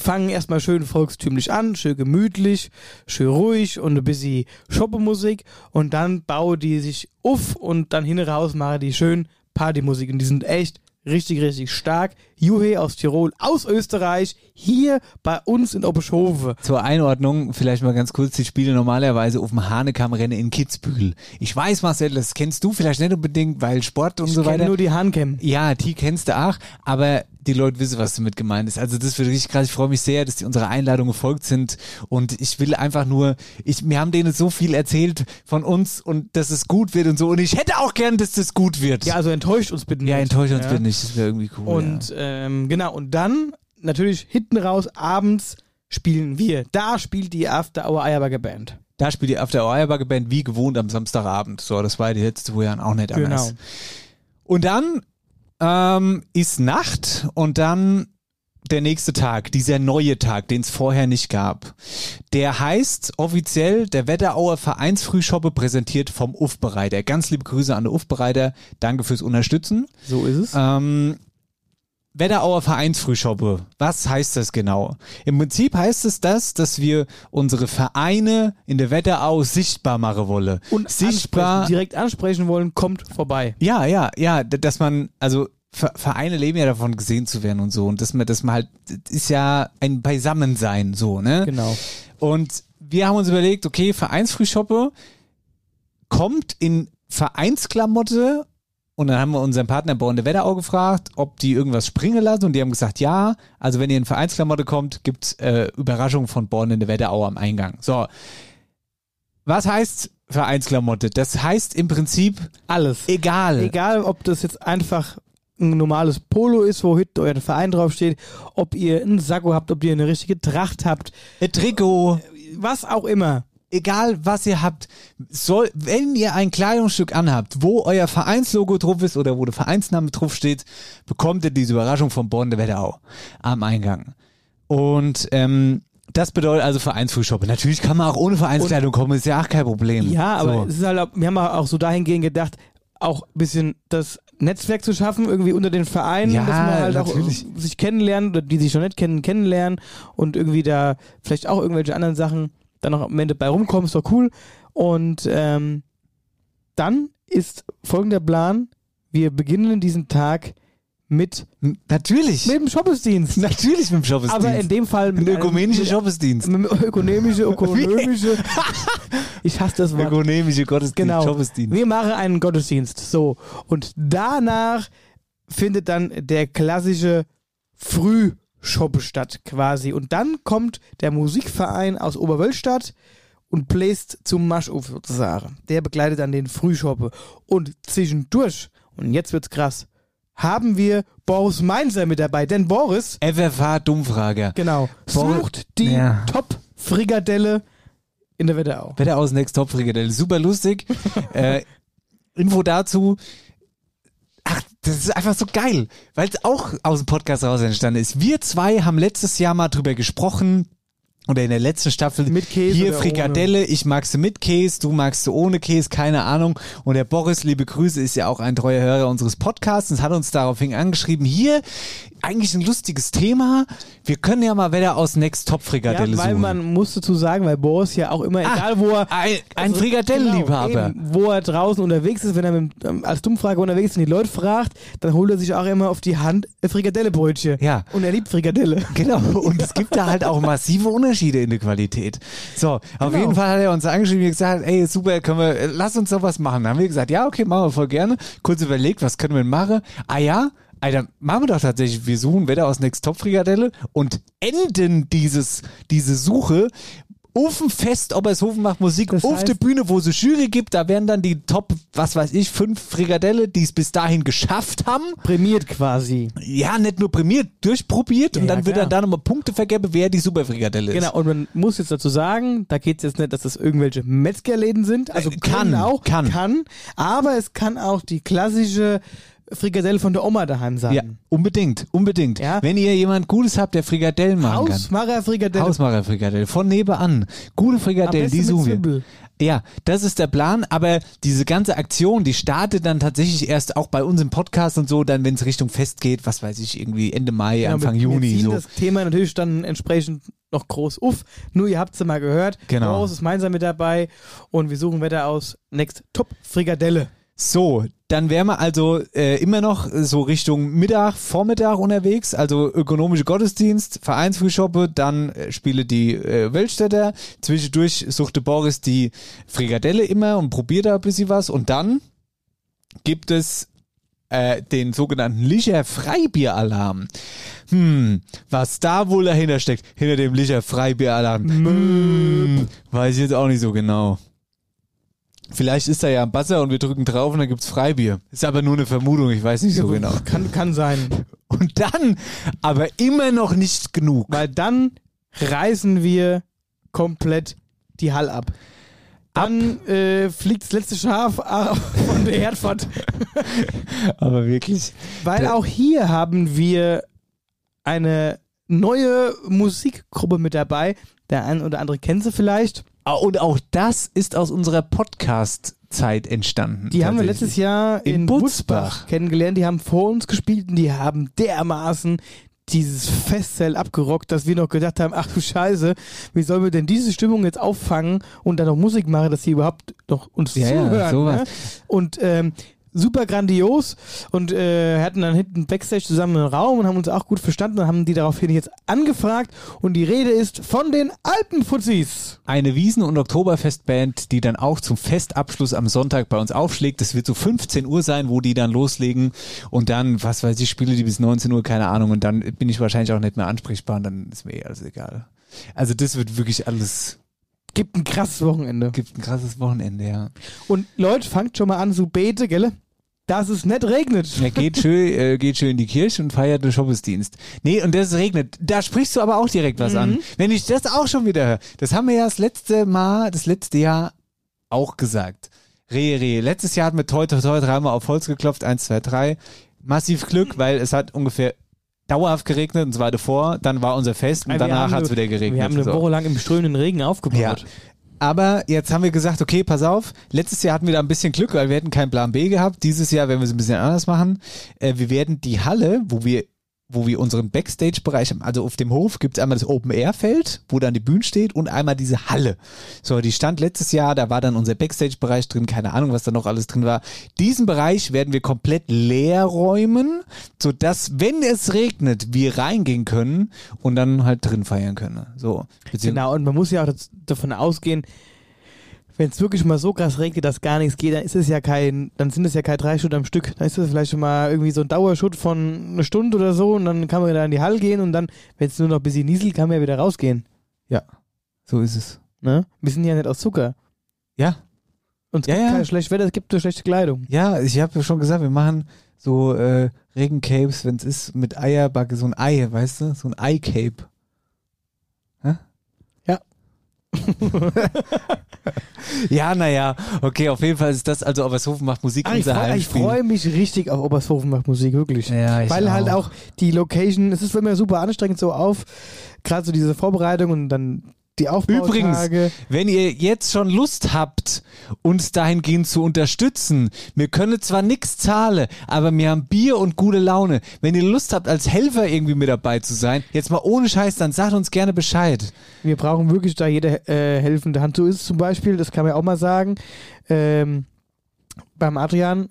S4: fangen erstmal schön volkstümlich an, schön gemütlich, schön ruhig und ein bisschen Shoppemusik und dann bauen die sich auf und dann hin raus machen die schön Partymusik und die sind echt richtig, richtig stark. Juhe aus Tirol, aus Österreich, hier bei uns in Oberschove.
S5: Zur Einordnung vielleicht mal ganz kurz, die spiele normalerweise auf dem Hanekam-Rennen in Kitzbühel. Ich weiß, Marcel, das kennst du vielleicht nicht unbedingt, weil Sport und
S4: Ich
S5: so weiter.
S4: nur die Handcam.
S5: Ja, die kennst du auch, aber die Leute wissen, was damit gemeint ist. Also das wird richtig krass. Ich freue mich sehr, dass die unserer Einladung gefolgt sind und ich will einfach nur, ich, wir haben denen so viel erzählt von uns und dass es gut wird und so und ich hätte auch gern, dass das gut wird.
S4: Ja, also enttäuscht uns bitte nicht.
S5: ja enttäuscht uns
S4: Ja.
S5: bitte nicht, das wäre irgendwie cool.
S4: Und ähm, genau, und dann natürlich hinten raus, abends spielen wir. Da spielt die After Hour Eierberger Band.
S5: Da spielt die After Hour Eierberger Band wie gewohnt am Samstagabend. So, das war die letzte Jahren auch nicht anders.
S4: Genau.
S5: Und dann ähm, ist Nacht und dann der nächste Tag, dieser neue Tag, den es vorher nicht gab. Der heißt offiziell der Wetterauer Vereinsfrühschoppe präsentiert vom Uffbereiter. Ganz liebe Grüße an den Uffbereiter. Danke fürs Unterstützen.
S4: So ist es.
S5: Ähm, Wetterauer Vereinsfrühschoppe. Was heißt das genau? Im Prinzip heißt es das, dass wir unsere Vereine in der Wetterau sichtbar machen wollen.
S4: und
S5: sichtbar.
S4: ansprechen, direkt ansprechen wollen, kommt vorbei.
S5: Ja, ja, ja, dass man, also Ver- Vereine leben ja davon, gesehen zu werden und so. Und dass man, dass man halt, das ist ja ein Beisammensein, so, ne?
S4: Genau.
S5: Und wir haben uns überlegt, okay, Vereinsfrühschoppe kommt in Vereinsklamotte und dann haben wir unseren Partner Born Wetterau gefragt, ob die irgendwas springen lassen und die haben gesagt, ja, also wenn ihr in Vereinsklamotte kommt, gibt's äh, Überraschung von Born in der Wetterau am Eingang. So. Was heißt Vereinsklamotte? Das heißt im Prinzip
S4: Alles.
S5: egal.
S4: Egal, ob das jetzt einfach ein normales Polo ist, wo hinten euer Verein draufsteht, ob ihr einen Sakko habt, ob ihr eine richtige Tracht habt,
S5: Ein Trikot,
S4: was auch immer.
S5: Egal was ihr habt, soll, wenn ihr ein Kleidungsstück anhabt, wo euer Vereinslogo drauf ist oder wo der Vereinsname drauf steht, bekommt ihr diese Überraschung vom Born der Wetterau am Eingang. Und ähm, das bedeutet also Vereinsfrühschoppe. Natürlich kann man auch ohne Vereinskleidung kommen, ist ja auch kein Problem.
S4: Ja, aber
S5: so.
S4: es ist halt, wir haben auch so dahingehend gedacht, auch ein bisschen das Netzwerk zu schaffen, irgendwie unter den Vereinen,
S5: Ja,
S4: dass man halt
S5: natürlich.
S4: auch sich kennenlernen oder die sich schon nicht kennen, kennenlernen und irgendwie da vielleicht auch irgendwelche anderen Sachen dann noch am Ende bei rumkommen, ist doch cool. Und ähm, dann ist folgender Plan, wir beginnen diesen Tag mit,
S5: Natürlich.
S4: mit dem Shoppesdienst.
S5: Natürlich mit dem Shoppesdienst.
S4: Aber in dem Fall mit einem-
S5: ökumenischer
S4: mit-
S5: Shoppesdienst.
S4: mit einem ökonomische, ökonomische, ich hasse das Wort.
S5: Ökonomische Gottesdienst,
S4: Genau.
S5: Shoppesdienst.
S4: Wir machen einen Gottesdienst. So. Und danach findet dann der klassische Frühschoppe statt, quasi. Und dann kommt der Musikverein aus Oberwölstadt und bläst zum Maschuf sozusagen. Der begleitet dann den Frühschoppe. Und zwischendurch, und jetzt wird's krass, haben wir Boris Mainzer mit dabei. Denn Boris,
S5: FFH Dummfrager.
S4: genau,
S5: Boris-
S4: sucht die
S5: Ja.
S4: Top-Frikadelle in der Wetterau.
S5: Wetter aus Next Top Frikadelle. Super lustig. äh, Info dazu. Ach, das ist einfach so geil, weil es auch aus dem Podcast raus entstanden ist. Wir zwei haben letztes Jahr mal drüber gesprochen. Oder in der letzten Staffel.
S4: Mit Käse
S5: Hier Frikadelle, ich mag sie mit Käse, du magst sie ohne Käse, keine Ahnung. Und der Boris, liebe Grüße, ist ja auch ein treuer Hörer unseres Podcasts und hat uns daraufhin angeschrieben, hier, eigentlich ein lustiges Thema. Wir können ja mal Wetter aus Next Top Frikadelle
S4: Ja, weil
S5: suchen.
S4: man muss dazu sagen, weil Boris ja auch immer,
S5: Ah,
S4: egal wo er.
S5: ein, ein
S4: also,
S5: Frikadellenliebhaber.
S4: Genau, wo er draußen unterwegs ist, wenn er mit, ähm, als Dummfrage unterwegs ist und die Leute fragt, dann holt er sich auch immer auf die Hand Frikadellebrötchen.
S5: Ja.
S4: Und er liebt Frikadelle.
S5: Genau, und es gibt da halt auch massive Unterschiede in der Qualität. So, auf
S4: Genau.
S5: jeden Fall hat er uns angeschrieben und gesagt, ey, super, können wir, lass uns doch was machen. Dann haben wir gesagt, ja, okay, machen wir voll gerne. Kurz überlegt, was können wir denn machen? Ah ja, Alter, machen wir doch tatsächlich, wir suchen Wetter aus Next Top Frikadelle und enden dieses, diese Suche auf dem Fest Obershofen macht Musik,
S4: Das
S5: auf der Bühne, wo es eine Jury gibt, da werden dann die Top, was weiß ich, fünf Frikadelle, die es bis dahin geschafft haben.
S4: Prämiert quasi.
S5: Ja, nicht nur prämiert, durchprobiert
S4: Ja,
S5: und dann
S4: ja,
S5: wird dann da nochmal Punkte vergeben, wer die Superfrikadelle ist.
S4: Genau, und man muss jetzt dazu sagen, da geht es jetzt nicht, dass das irgendwelche Metzgerläden sind. Also
S5: Äh,
S4: kann
S5: kann,
S4: auch,
S5: kann.
S4: kann, aber es kann auch die klassische Frikadelle von der Oma daheim sein.
S5: Ja, unbedingt, unbedingt.
S4: Ja.
S5: Wenn ihr jemand Gutes habt, der Frikadellen machen kann.
S4: Hausmacher Frikadelle.
S5: Hausmacher-Frikadelle, von nebenan. Gute Frikadellen, die suchen wir.
S4: Zwiebel.
S5: Ja, das ist der Plan, aber diese ganze Aktion, die startet dann tatsächlich erst auch bei uns im Podcast und so, dann wenn es Richtung Fest geht, was weiß ich, irgendwie Ende Mai,
S4: Ja,
S5: Anfang
S4: wir,
S5: Juni
S4: wir ziehen
S5: so.
S4: das Thema natürlich dann entsprechend noch groß auf. Nur ihr habt es ja mal gehört.
S5: Genau.
S4: Boris ist gemeinsam mit dabei und wir suchen Wetter aus. Next Top Frikadelle.
S5: So, dann wären wir also äh, immer noch so Richtung Mittag, Vormittag unterwegs, also ökonomische Gottesdienst, Vereinsfrühschoppe, dann äh, spiele die äh, Weltstädter, zwischendurch suchte Boris die Frikadelle immer und probiert da ein bisschen was und dann gibt es äh, den sogenannten Licher Freibieralarm. Hm, was da wohl dahinter steckt, hinter dem Licher Freibieralarm, hm, weiß ich jetzt auch nicht so genau. Vielleicht ist da ja ein Buzzer und wir drücken drauf und dann gibt's Freibier. Ist aber nur eine Vermutung, ich weiß nicht so genau.
S4: Kann, kann sein.
S5: Und dann, aber immer noch nicht genug.
S4: Weil dann reißen wir komplett die Hall ab. Dann äh, fliegt das letzte Schaf ab von der Herdfahrt.
S5: Aber wirklich.
S4: Weil auch hier haben wir eine neue Musikgruppe mit dabei. Der ein oder andere kennt sie vielleicht.
S5: Ah, Und auch das ist aus unserer Podcast-Zeit entstanden.
S4: Die haben wir letztes Jahr
S5: In
S4: in,
S5: Butzbach.
S4: Butzbach. kennengelernt. Die haben vor uns gespielt und die haben dermaßen dieses Festzelt abgerockt, dass wir noch gedacht haben, ach du Scheiße, wie sollen wir denn diese Stimmung jetzt auffangen und dann noch Musik machen, dass sie überhaupt noch uns
S5: Ja, ja,
S4: zuhören.
S5: sowas.
S4: ne? Und ähm, super grandios und äh, hatten dann hinten Backstage zusammen einen Raum und haben uns auch gut verstanden und haben die daraufhin jetzt angefragt und die Rede ist von den Alpenfuzis.
S5: Eine Wiesen- und Oktoberfestband, die dann auch zum Festabschluss am Sonntag bei uns aufschlägt. Das wird so 15 Uhr sein, wo die dann loslegen. Und dann, was weiß ich, spiele die bis 19 Uhr, keine Ahnung. Und dann bin ich wahrscheinlich auch nicht mehr ansprechbar und dann ist mir eh alles egal. Also das wird wirklich alles,
S4: Gibt ein krasses Wochenende.
S5: gibt ein krasses Wochenende, ja.
S4: Und Leute, fangt schon mal an zu beten, gell? Dass es nicht regnet.
S5: Er geht schön, äh, geht schön in die Kirche und feiert den Gottesdienst. Nee, und das regnet. Da sprichst du aber auch direkt was an. Wenn ich das auch schon wieder höre. Das haben wir ja das letzte Mal, das letzte Jahr auch gesagt. Rehe, Rehe. Letztes Jahr hat mit toi, toi, toi dreimal auf Holz geklopft. Eins, zwei, drei. Massiv Glück, weil es hat ungefähr dauerhaft geregnet und zwar davor. Dann war unser Fest und
S4: Wir
S5: danach hat es wieder geregnet.
S4: Wir haben eine
S5: So.
S4: Woche lang im strömenden Regen aufgebaut.
S5: Ja. Aber jetzt haben wir gesagt, okay, pass auf. Letztes Jahr hatten wir da ein bisschen Glück, weil wir hätten keinen Plan B gehabt. Dieses Jahr werden wir es ein bisschen anders machen. Äh, wir werden die Halle, wo wir wo wir unseren Backstage-Bereich haben, also auf dem Hof gibt es einmal das Open-Air-Feld, wo dann die Bühne steht und einmal diese Halle. So, die stand letztes Jahr, da war dann unser Backstage-Bereich drin, keine Ahnung, was da noch alles drin war. Diesen Bereich werden wir komplett leer räumen, sodass, wenn es regnet, wir reingehen können und dann halt drin feiern können. So.
S4: Genau, und man muss ja auch davon ausgehen, wenn es wirklich mal so krass regnet, dass gar nichts geht, dann ist es ja kein, dann sind es ja keine drei Stunden am Stück. Dann ist es vielleicht schon mal irgendwie so ein Dauerschutt von einer Stunde oder so und dann kann man da in die Halle gehen und dann, wenn es nur noch ein bisschen nieselt, kann man ja wieder rausgehen.
S5: Ja, so ist es.
S4: Ne? Wir sind ja nicht aus Zucker.
S5: Ja,
S4: Und es
S5: Ja,
S4: gibt
S5: ja.
S4: kein schlechtes Wetter, es gibt nur schlechte Kleidung.
S5: ja, ich habe ja schon gesagt, wir machen so äh, Regencapes, wenn es ist, mit Eierbacke, so ein Ei, weißt du, so ein Ei-Cape. Hä?
S4: Ja.
S5: ja, naja, okay, auf jeden Fall ist das, also Obershofen macht Musik
S4: Ah, ich
S5: unser
S4: freue ich
S5: Heimspiel.
S4: freu mich richtig auf Obershofen macht Musik, wirklich.
S5: Ja, ich
S4: Weil halt auch die Location, es ist immer super anstrengend so auf, gerade so diese Vorbereitung und dann die Aufbautage.
S5: Wenn ihr jetzt schon Lust habt, uns dahingehend zu unterstützen, wir können zwar nichts zahlen, aber wir haben Bier und gute Laune. Wenn ihr Lust habt, als Helfer irgendwie mit dabei zu sein, jetzt mal ohne Scheiß, dann sagt uns gerne Bescheid.
S4: Wir brauchen wirklich da jede äh, helfende Hand. So ist es zum Beispiel, das kann man ja auch mal sagen, ähm, beim Adrian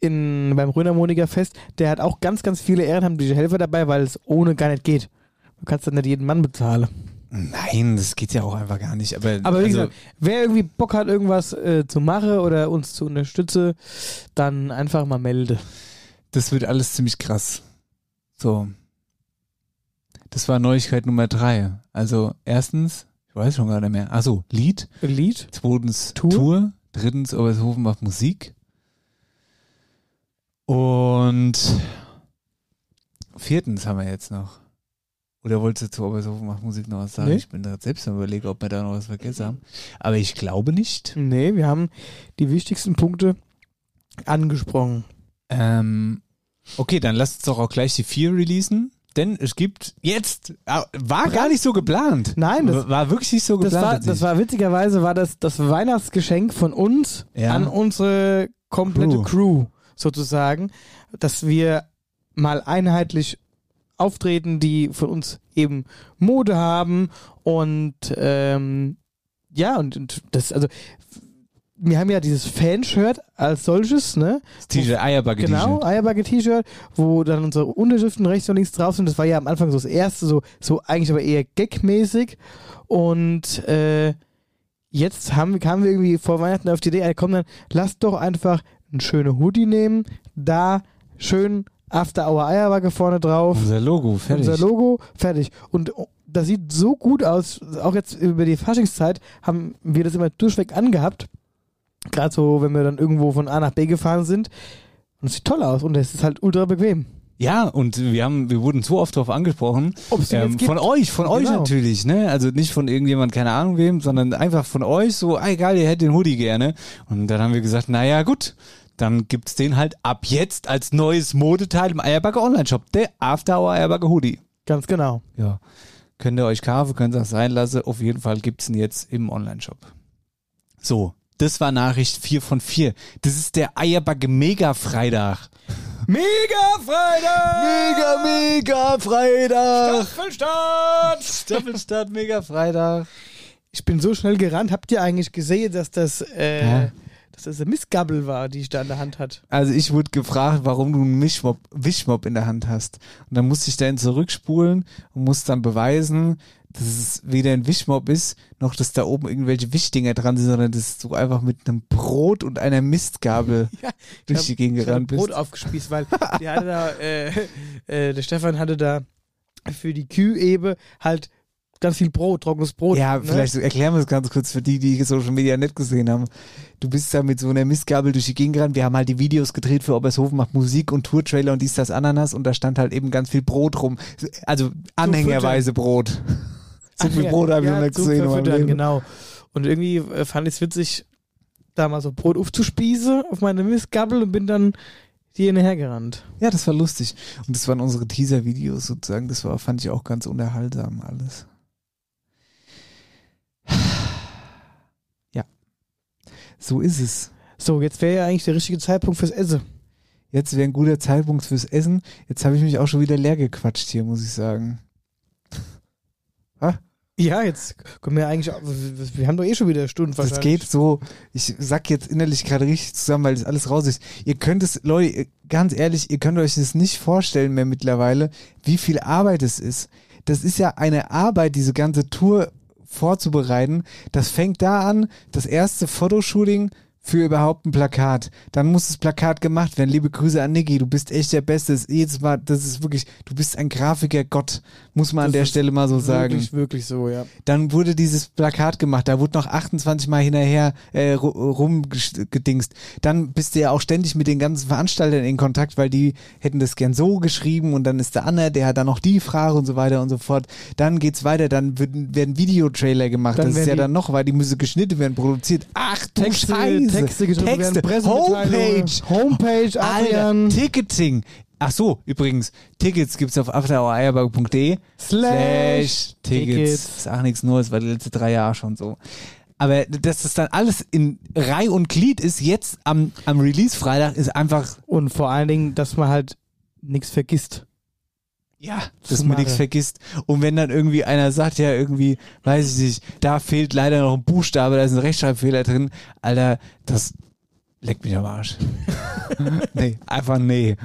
S4: in, beim Rönermoniker Fest, der hat auch ganz, ganz viele ehrenamtliche Helfer dabei, weil es ohne gar nicht geht. Du kannst dann nicht jeden Mann bezahlen.
S5: Nein, das geht ja auch einfach gar nicht. Aber,
S4: Aber wie
S5: also,
S4: gesagt, wer irgendwie Bock hat, irgendwas äh, zu machen oder uns zu unterstützen, dann einfach mal melde.
S5: das wird alles ziemlich krass. So. Das war Neuigkeit Nummer drei. Also erstens, Ich weiß schon gar nicht mehr. Achso, Lied.
S4: Lied.
S5: Zweitens
S4: Tour.
S5: Tour. Drittens Obershofen macht Musik. Und viertens haben wir jetzt noch. Oder wolltest du zu Obershofen macht Musik noch was sagen?
S4: Nee.
S5: Ich bin da selbst am überlegen, ob wir da noch was vergessen haben. Aber ich glaube nicht.
S4: Nee, wir haben die wichtigsten Punkte angesprochen.
S5: Ähm, okay, dann lasst uns doch auch gleich die vier releasen. Denn es gibt jetzt, ah, war gar nicht so geplant.
S4: Nein, das-
S5: war wirklich nicht so
S4: Das
S5: geplant.
S4: war, das war witzigerweise war das das Weihnachtsgeschenk von uns
S5: Ja.
S4: an unsere komplette
S5: Crew.
S4: Crew. sozusagen, dass wir mal einheitlich auftreten, die von uns eben Mode haben und ähm, ja und, und das also wir haben ja dieses Fanshirt als solches, ne?
S5: das T-Shirt, Eierbacke
S4: Genau,
S5: T-Shirt.
S4: Eierbacke-T-Shirt, wo dann unsere Unterschriften rechts und links drauf sind. Das war ja am Anfang so das erste, so, so eigentlich aber eher gagmäßig. Und äh, jetzt haben, kamen wir irgendwie vor Weihnachten auf die Idee, komm dann, lass doch einfach einen schönen Hoodie nehmen, da schön After Hour Eierbacke vorne drauf.
S5: Unser Logo, fertig.
S4: Unser Logo, fertig. Und oh, das sieht so gut aus, auch jetzt über die Faschingszeit haben wir das immer durchweg angehabt. Gerade so, wenn wir dann irgendwo von A nach B gefahren sind. Und es sieht toll aus und es ist halt ultra bequem.
S5: Ja, und wir haben, wir wurden so oft darauf angesprochen. Ähm, von euch, von euch
S4: Genau.
S5: natürlich, ne? Also nicht von irgendjemand, keine Ahnung wem, sondern einfach von euch so, ey geil, ihr hättet den Hoodie gerne. Und dann haben wir gesagt, naja gut, dann gibt's den halt ab jetzt als neues Modeteil im Eierbacke Online-Shop, der After Hour Eierbacke Hoodie.
S4: Ganz genau.
S5: Ja. Könnt ihr euch kaufen, könnt ihr es sein lassen. Auf jeden Fall gibt's ihn jetzt im Online-Shop. So, das war Nachricht 4 von 4. Das ist der Eierbacke Mega-Freitag.
S4: Mega Freitag!
S5: Mega, mega Freitag!
S4: Staffelstart!
S5: Staffelstadt, mega Freitag.
S4: Ich bin so schnell gerannt. Habt ihr eigentlich gesehen, dass das, äh,
S5: Ja.
S4: Dass das eine Mistgabel war, die ich da in der Hand hatte?
S5: Also ich wurde gefragt, warum du einen Mischmob, Wischmob in der Hand hast. Und dann musste ich dann zurückspulen und musste dann beweisen, dass es weder ein Wischmob ist, noch dass da oben irgendwelche Wischdinger dran sind, sondern dass du einfach mit einem Brot und einer Mistgabel
S4: Ja,
S5: durch die Gegend gerannt bist.
S4: Brot aufgespießt, weil hatte da, äh, äh, der Stefan hatte da für die Kühebe halt ganz viel Brot, trockenes Brot.
S5: Ja,
S4: ne?
S5: vielleicht erklären wir es ganz kurz für die, die Social Media nicht gesehen haben. Du bist da mit so einer Mistgabel durch die Gegend gerannt. Wir haben halt die Videos gedreht für Obershofen macht Musik und Tourtrailer und dies, das, Ananas und da stand halt eben ganz viel Brot rum. Also anhängerweise Brot. So viel
S4: ja,
S5: Brot habe ich
S4: ja,
S5: noch nicht gesehen. Leben.
S4: genau. Und irgendwie äh, fand ich es witzig, da mal so Brot aufzuspießen auf meine Mistgabel und bin dann hier hinterhergerannt.
S5: Ja, das war lustig. Und das waren unsere Teaser-Videos sozusagen. Das war, fand ich auch ganz unterhaltsam alles. So ist es.
S4: So, jetzt wäre ja eigentlich der richtige Zeitpunkt fürs Essen.
S5: Jetzt wäre ein guter Zeitpunkt fürs Essen. Jetzt habe ich mich auch schon wieder leer gequatscht hier, muss ich sagen.
S4: Ja, jetzt kommen wir eigentlich, wir haben doch eh schon wieder Stunden
S5: Das
S4: wahrscheinlich.
S5: geht so, ich sag jetzt innerlich gerade richtig zusammen, weil das alles raus ist. Ihr könnt es, Leute, ganz ehrlich, ihr könnt euch das nicht vorstellen mehr mittlerweile, wie viel Arbeit es ist. Das ist ja eine Arbeit, diese ganze Tour vorzubereiten. Das fängt da an, das erste Fotoshooting für überhaupt ein Plakat. Dann muss das Plakat gemacht werden. Liebe Grüße an Niki, du bist echt der Beste. Das ist Jedes Mal, das ist wirklich, du bist ein Grafiker Gott, muss man an
S4: Das
S5: der
S4: ist
S5: Stelle mal so sagen.
S4: Wirklich, wirklich so, ja.
S5: Dann wurde dieses Plakat gemacht, da wurde noch 28 Mal hinterher äh, ru- rumgedingst. Dann bist du ja auch ständig mit den ganzen Veranstaltern in Kontakt, weil die hätten das gern so geschrieben und dann ist der Anne, der hat dann noch die Frage und so weiter und so fort. Dann geht's weiter, dann werden, werden Videotrailer gemacht.
S4: Dann
S5: das ist ja dann noch, weil die müssen geschnitten werden, produziert. Ach du
S4: Texte,
S5: Scheiße.
S4: Texte geschrieben werden,
S5: Texte,
S4: Pressemitteilungen,
S5: Homepage,
S4: Homepage, Adrian,
S5: Ticketing. Ach so, übrigens, Tickets gibt's auf afterhoureierbag.de
S4: Slash
S5: Tickets.
S4: Tickets.
S5: Ist auch nichts Neues, weil die letzten drei Jahre schon so. Aber dass das dann alles in Reih und Glied ist, jetzt am, am Release-Freitag, ist einfach,
S4: und vor allen Dingen, dass man halt nichts vergisst.
S5: Ja, dass man nichts vergisst. Und wenn dann irgendwie einer sagt, ja, irgendwie, weiß ich nicht, da fehlt leider noch ein Buchstabe, da ist ein Rechtschreibfehler drin, Alter, das leckt mich am Arsch. nee, einfach nee.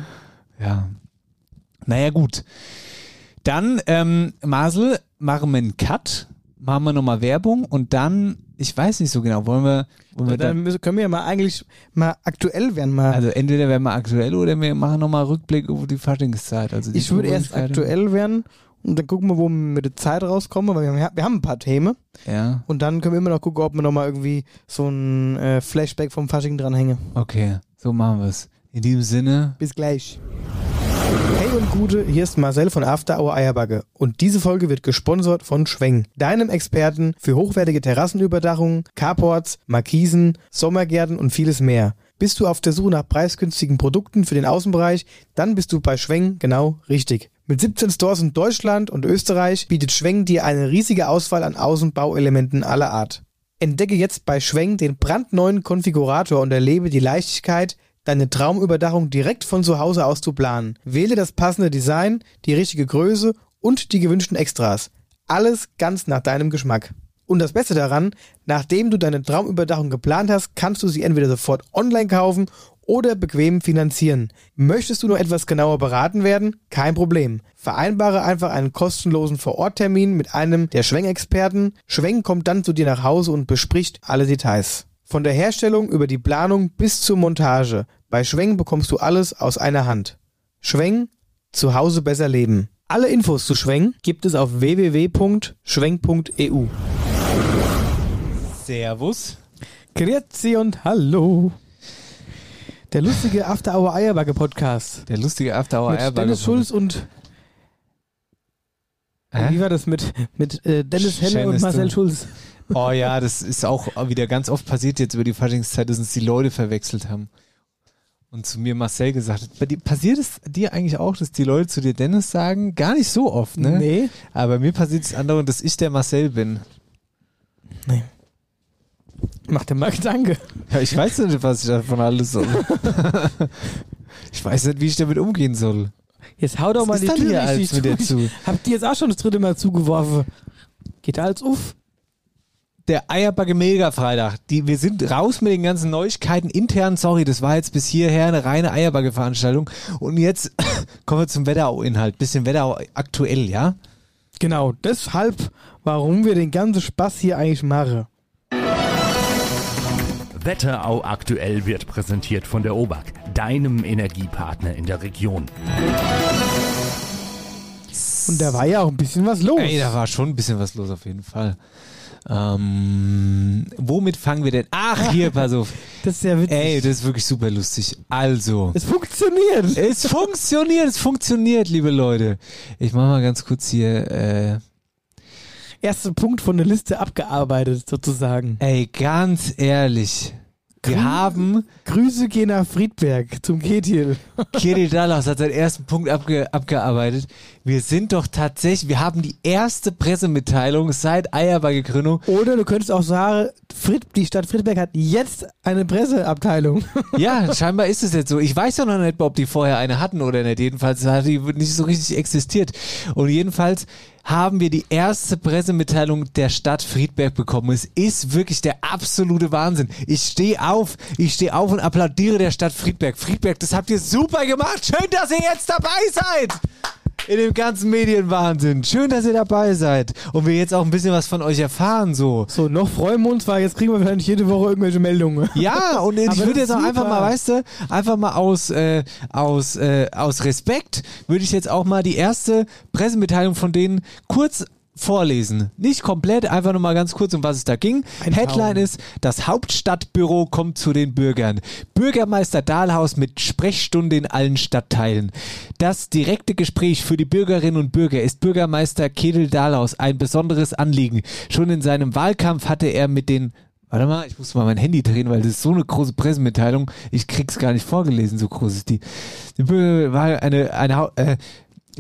S5: Ja. Naja, gut. Dann, ähm, Marcel, machen wir einen Cut, machen wir nochmal Werbung und dann, ich weiß nicht so genau, wollen wir, wollen wir
S4: dann
S5: dann,
S4: können wir ja mal eigentlich mal aktuell werden. Mal.
S5: also entweder werden wir aktuell oder wir machen nochmal Rückblick über die Faschingszeit. Also die
S4: ich würde erst aktuell werden Und dann gucken wir, wo wir mit der Zeit rauskommen, weil wir haben, wir haben ein paar Themen.
S5: Ja,
S4: Und dann können wir immer noch gucken, ob wir nochmal irgendwie so ein äh, Flashback vom Fasching dranhängen.
S5: okay, so machen wir es. In diesem Sinne,
S4: Bis gleich. Hey und Gute, hier ist Marcel von After Hour Eierbacke und diese Folge wird gesponsert von Schweng, deinem Experten für hochwertige Terrassenüberdachungen, Carports, Markisen, Sommergärten und vieles mehr. Bist du auf der Suche nach preisgünstigen Produkten für den Außenbereich, dann bist du bei Schweng genau richtig. Mit 17 Stores in Deutschland und Österreich bietet Schweng dir eine riesige Auswahl an Außenbauelementen aller Art. Entdecke jetzt bei Schweng den brandneuen Konfigurator und erlebe die Leichtigkeit, deine Traumüberdachung direkt von zu Hause aus zu planen. Wähle das passende Design, die richtige Größe und die gewünschten Extras. Alles ganz nach deinem Geschmack. Und das Beste daran, nachdem du deine Traumüberdachung geplant hast, kannst du sie entweder sofort online kaufen oder bequem finanzieren. Möchtest du nur etwas genauer beraten werden? Kein Problem. Vereinbare einfach einen kostenlosen Vororttermin mit einem der Schweng-Experten. Schweng kommt dann zu dir nach Hause und bespricht alle Details. Von der Herstellung über die Planung bis zur Montage. Bei Schweng bekommst du alles aus einer Hand. Schweng, zu Hause besser leben. Alle Infos zu Schweng gibt es auf www.schweng.eu.
S5: Servus.
S4: Grüezi und hallo. Der lustige After Hour Eierbacke Podcast.
S5: Der lustige After Hour
S4: mit
S5: Airbag.
S4: Dennis Schulz und
S5: Hä?
S4: wie war das mit, mit äh, Dennis
S5: Schön,
S4: und Marcel
S5: du-
S4: Schulz?
S5: Oh ja, das ist auch wieder ganz oft passiert jetzt über die Faschingszeit, dass uns die Leute verwechselt haben. Und zu mir Marcel gesagt hat, bei dir, passiert es dir eigentlich auch, dass die Leute zu dir Dennis sagen? Gar nicht so oft, ne?
S4: Nee.
S5: Aber mir passiert es andauernd, dass ich der Marcel bin.
S4: Mach dir mal Gedanke.
S5: Ja, ich weiß nicht, was ich davon alles soll. ich weiß nicht, wie ich damit umgehen soll.
S4: Jetzt hau doch mal die Tür richtig
S5: als mit dir
S4: zu. Habt ihr jetzt auch schon das dritte Mal zugeworfen? Geht alles auf?
S5: Der Eierbacke Mega Freitag. Die, wir sind raus mit den ganzen Neuigkeiten intern. Sorry, das war jetzt bis hierher eine reine Eierbacke Veranstaltung. Und jetzt kommen wir zum Wetterau-Inhalt. Bisschen Wetterau aktuell, ja?
S4: Genau, deshalb, warum wir den ganzen Spaß hier eigentlich machen.
S7: Wetterau aktuell wird präsentiert von der OBAK, deinem Energiepartner in der Region.
S4: Und da war ja auch ein bisschen was los.
S5: Ey, da war schon ein bisschen was los auf jeden Fall. Ähm, womit fangen wir denn? Ach, hier, pass auf.
S4: das ist ja witzig.
S5: Ey, das ist wirklich super lustig. Also.
S4: es funktioniert.
S5: Es funktioniert, es funktioniert, liebe Leute. Ich mach mal ganz kurz hier, äh,
S4: Erster Punkt von der Liste abgearbeitet, sozusagen.
S5: ey, ganz ehrlich. Wir haben,
S4: Grüße gehen nach Friedberg zum Ketil.
S5: Kirill Dallas hat seinen ersten Punkt abge, abgearbeitet. Wir sind doch tatsächlich, wir haben die erste Pressemitteilung seit Eierbacke-Gründung.
S4: Oder du könntest auch sagen, Fried, die Stadt Friedberg hat jetzt eine Presseabteilung.
S5: Ja, scheinbar ist es jetzt so. Ich weiß ja noch nicht, ob die vorher eine hatten oder nicht. Jedenfalls hat die nicht so richtig existiert. Und jedenfalls haben wir die erste Pressemitteilung der Stadt Friedberg bekommen. Es ist wirklich der absolute Wahnsinn. Ich stehe auf, ich stehe auf und applaudiere der Stadt Friedberg. Friedberg, das habt ihr super gemacht. Schön, dass ihr jetzt dabei seid. In dem ganzen Medienwahnsinn. Schön, dass ihr dabei seid. Und wir jetzt auch ein bisschen was von euch erfahren, so.
S4: So, noch freuen wir uns, weil jetzt kriegen wir wahrscheinlich jede Woche irgendwelche Meldungen.
S5: Ja, und ich
S4: Aber
S5: würde jetzt auch einfach
S4: super.
S5: mal, weißt du, einfach mal aus, äh, aus, äh, aus Respekt würde ich jetzt auch mal die erste Pressemitteilung von denen kurz vorlesen. Nicht komplett, einfach nur mal ganz kurz, um was es da ging.
S4: Ein
S5: Headline
S4: Traum.
S5: ist, das Hauptstadtbüro kommt zu den Bürgern. Bürgermeister Dahlhaus mit Sprechstunde in allen Stadtteilen. Das direkte Gespräch für die Bürgerinnen und Bürger ist Bürgermeister Kedel Dahlhaus ein besonderes Anliegen. Schon in seinem Wahlkampf hatte er mit den Warte mal, ich muss mal mein Handy drehen, weil das ist so eine große Pressemitteilung. Ich krieg's gar nicht vorgelesen, so groß ist die. Die Bürger- war eine, eine, äh,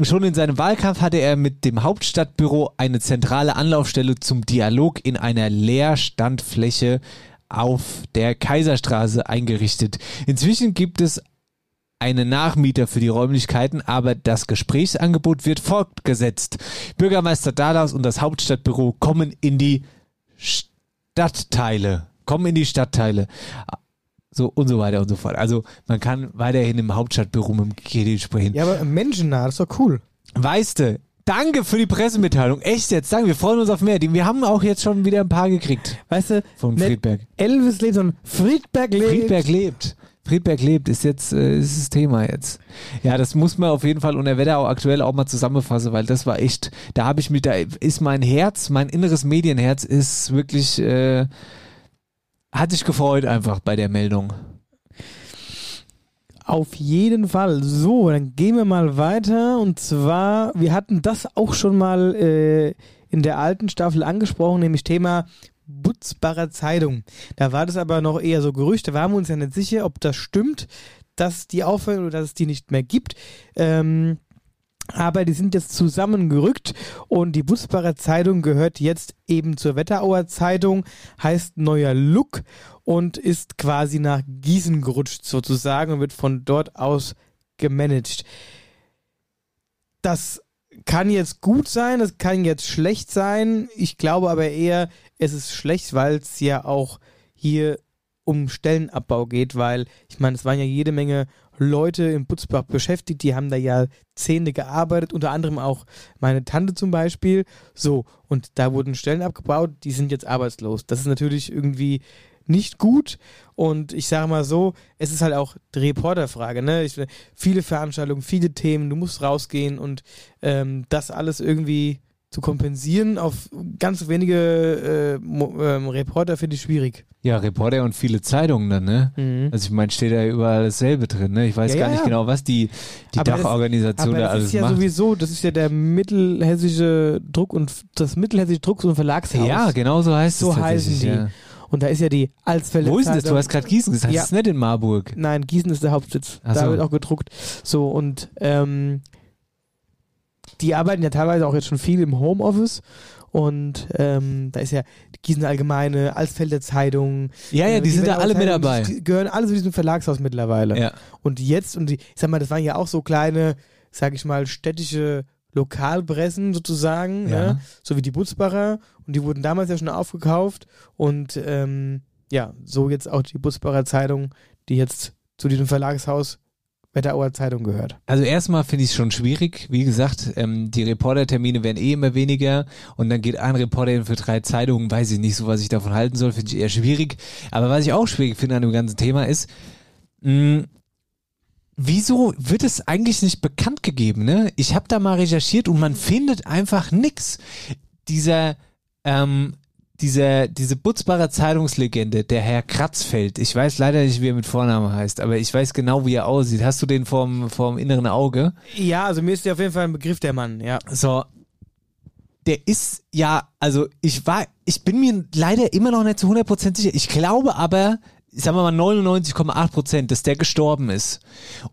S5: Schon in seinem Wahlkampf hatte er mit dem Hauptstadtbüro eine zentrale Anlaufstelle zum Dialog in einer Leerstandfläche auf der Kaiserstraße eingerichtet. Inzwischen gibt es einen Nachmieter für die Räumlichkeiten, aber das Gesprächsangebot wird fortgesetzt. Bürgermeister Dahlhaus und das Hauptstadtbüro kommen in die Stadtteile. Kommen in die Stadtteile. So und so weiter und so fort. Also man kann weiterhin im Hauptstadtbüro mit dem Kedel sprechen.
S4: Ja, aber menschennah, das ist doch cool.
S5: Weißt du, danke für die Pressemitteilung. Echt jetzt, danke. Wir freuen uns auf mehr. Wir haben auch jetzt schon wieder ein paar gekriegt
S4: Weißt du,
S5: vom
S4: nicht
S5: Friedberg.
S4: Elvis lebt, sondern Friedberg lebt.
S5: Friedberg lebt. Friedberg lebt, ist jetzt äh, ist das Thema jetzt. Ja, das muss man auf jeden Fall unter Wetterau aktuell auch mal zusammenfassen, weil das war echt, da habe ich mich, da ist mein Herz, mein inneres Medienherz ist wirklich, äh, hat sich gefreut einfach bei der Meldung.
S4: Auf jeden Fall. So, dann gehen wir mal weiter. Und zwar, wir hatten das auch schon mal äh, in der alten Staffel angesprochen, nämlich Thema Butzbarer Zeitung. Da war das aber noch eher so Gerüchte. Da waren wir uns ja nicht sicher, ob das stimmt, dass die aufhören oder dass es die nicht mehr gibt. Ähm, aber die sind jetzt zusammengerückt und die Butzbacher Zeitung gehört jetzt eben zur Wetterauer Zeitung, heißt neuer Look und ist quasi nach Gießen gerutscht sozusagen und wird von dort aus gemanagt. Das kann jetzt gut sein, das kann jetzt schlecht sein. Ich glaube aber eher, es ist schlecht, weil es ja auch hier um Stellenabbau geht, weil ich meine, es waren ja jede Menge Leute im Butzbach beschäftigt, die haben da ja Zähne gearbeitet, unter anderem auch meine Tante zum Beispiel. So, und da wurden Stellen abgebaut, die sind jetzt arbeitslos. Das ist natürlich irgendwie nicht gut. Und ich sage mal so, es ist halt auch die Reporterfrage. Ne? Ich, viele Veranstaltungen, viele Themen, du musst rausgehen und ähm, das alles irgendwie zu kompensieren auf ganz wenige äh, ähm, Reporter finde ich schwierig.
S5: Ja, Reporter und viele Zeitungen dann, ne? Mhm. Also ich meine, steht da überall dasselbe drin, ne? Ich weiß ja, gar ja, nicht genau, was die, die aber Dachorganisation das, da alles macht. Das ist ja
S4: macht. sowieso, das ist ja der mittelhessische Druck und das mittelhessische Drucks- und Verlagshaus.
S5: Ja, genau so heißt
S4: so
S5: es.
S4: So heißen die. Ja. Und da ist ja die Alsfelde.
S5: Wo ist denn das? Du hast gerade Gießen gesagt. Ja. Das ist nicht in Marburg.
S4: Nein, Gießen ist der Hauptsitz. Ach da so. wird auch gedruckt. So, und ähm, die arbeiten ja teilweise auch jetzt schon viel im Homeoffice. Und ähm, da ist ja die Gießen Allgemeine, Alsfelder Zeitung.
S5: Ja, ja, die, die sind da alle mit dabei.
S4: Die gehören alle zu diesem Verlagshaus mittlerweile.
S5: Ja.
S4: Und jetzt, und die, ich sag mal, das waren ja auch so kleine, sag ich mal, städtische Lokalpressen sozusagen, ja. ne? so wie die Butzbacher. Und die wurden damals ja schon aufgekauft. Und ähm, ja, so jetzt auch die Butzbacher Zeitung, die jetzt zu diesem Verlagshaus Wetterauer Zeitung gehört.
S5: Also erstmal finde ich es schon schwierig. Wie gesagt, ähm, die Reportertermine werden eh immer weniger und dann geht ein Reporter für drei Zeitungen, weiß ich nicht so, was ich davon halten soll, finde ich eher schwierig. Aber was ich auch schwierig finde an dem ganzen Thema ist, mh, wieso wird es eigentlich nicht bekannt gegeben? Ne? Ich habe da mal recherchiert und man findet einfach nix. Dieser ähm, dieser, diese Butzbacher Zeitungslegende, der Herr Kratzfeld, ich weiß leider nicht, wie er mit Vornamen heißt, aber ich weiß genau, wie er aussieht. Hast du den vorm, vorm inneren Auge?
S4: Ja, also mir ist der auf jeden Fall ein Begriff, der Mann, ja.
S5: So. Der ist ja, also ich war, ich bin mir leider immer noch nicht zu 100% sicher. Ich glaube aber, sagen wir mal 99,8 Prozent, dass der gestorben ist.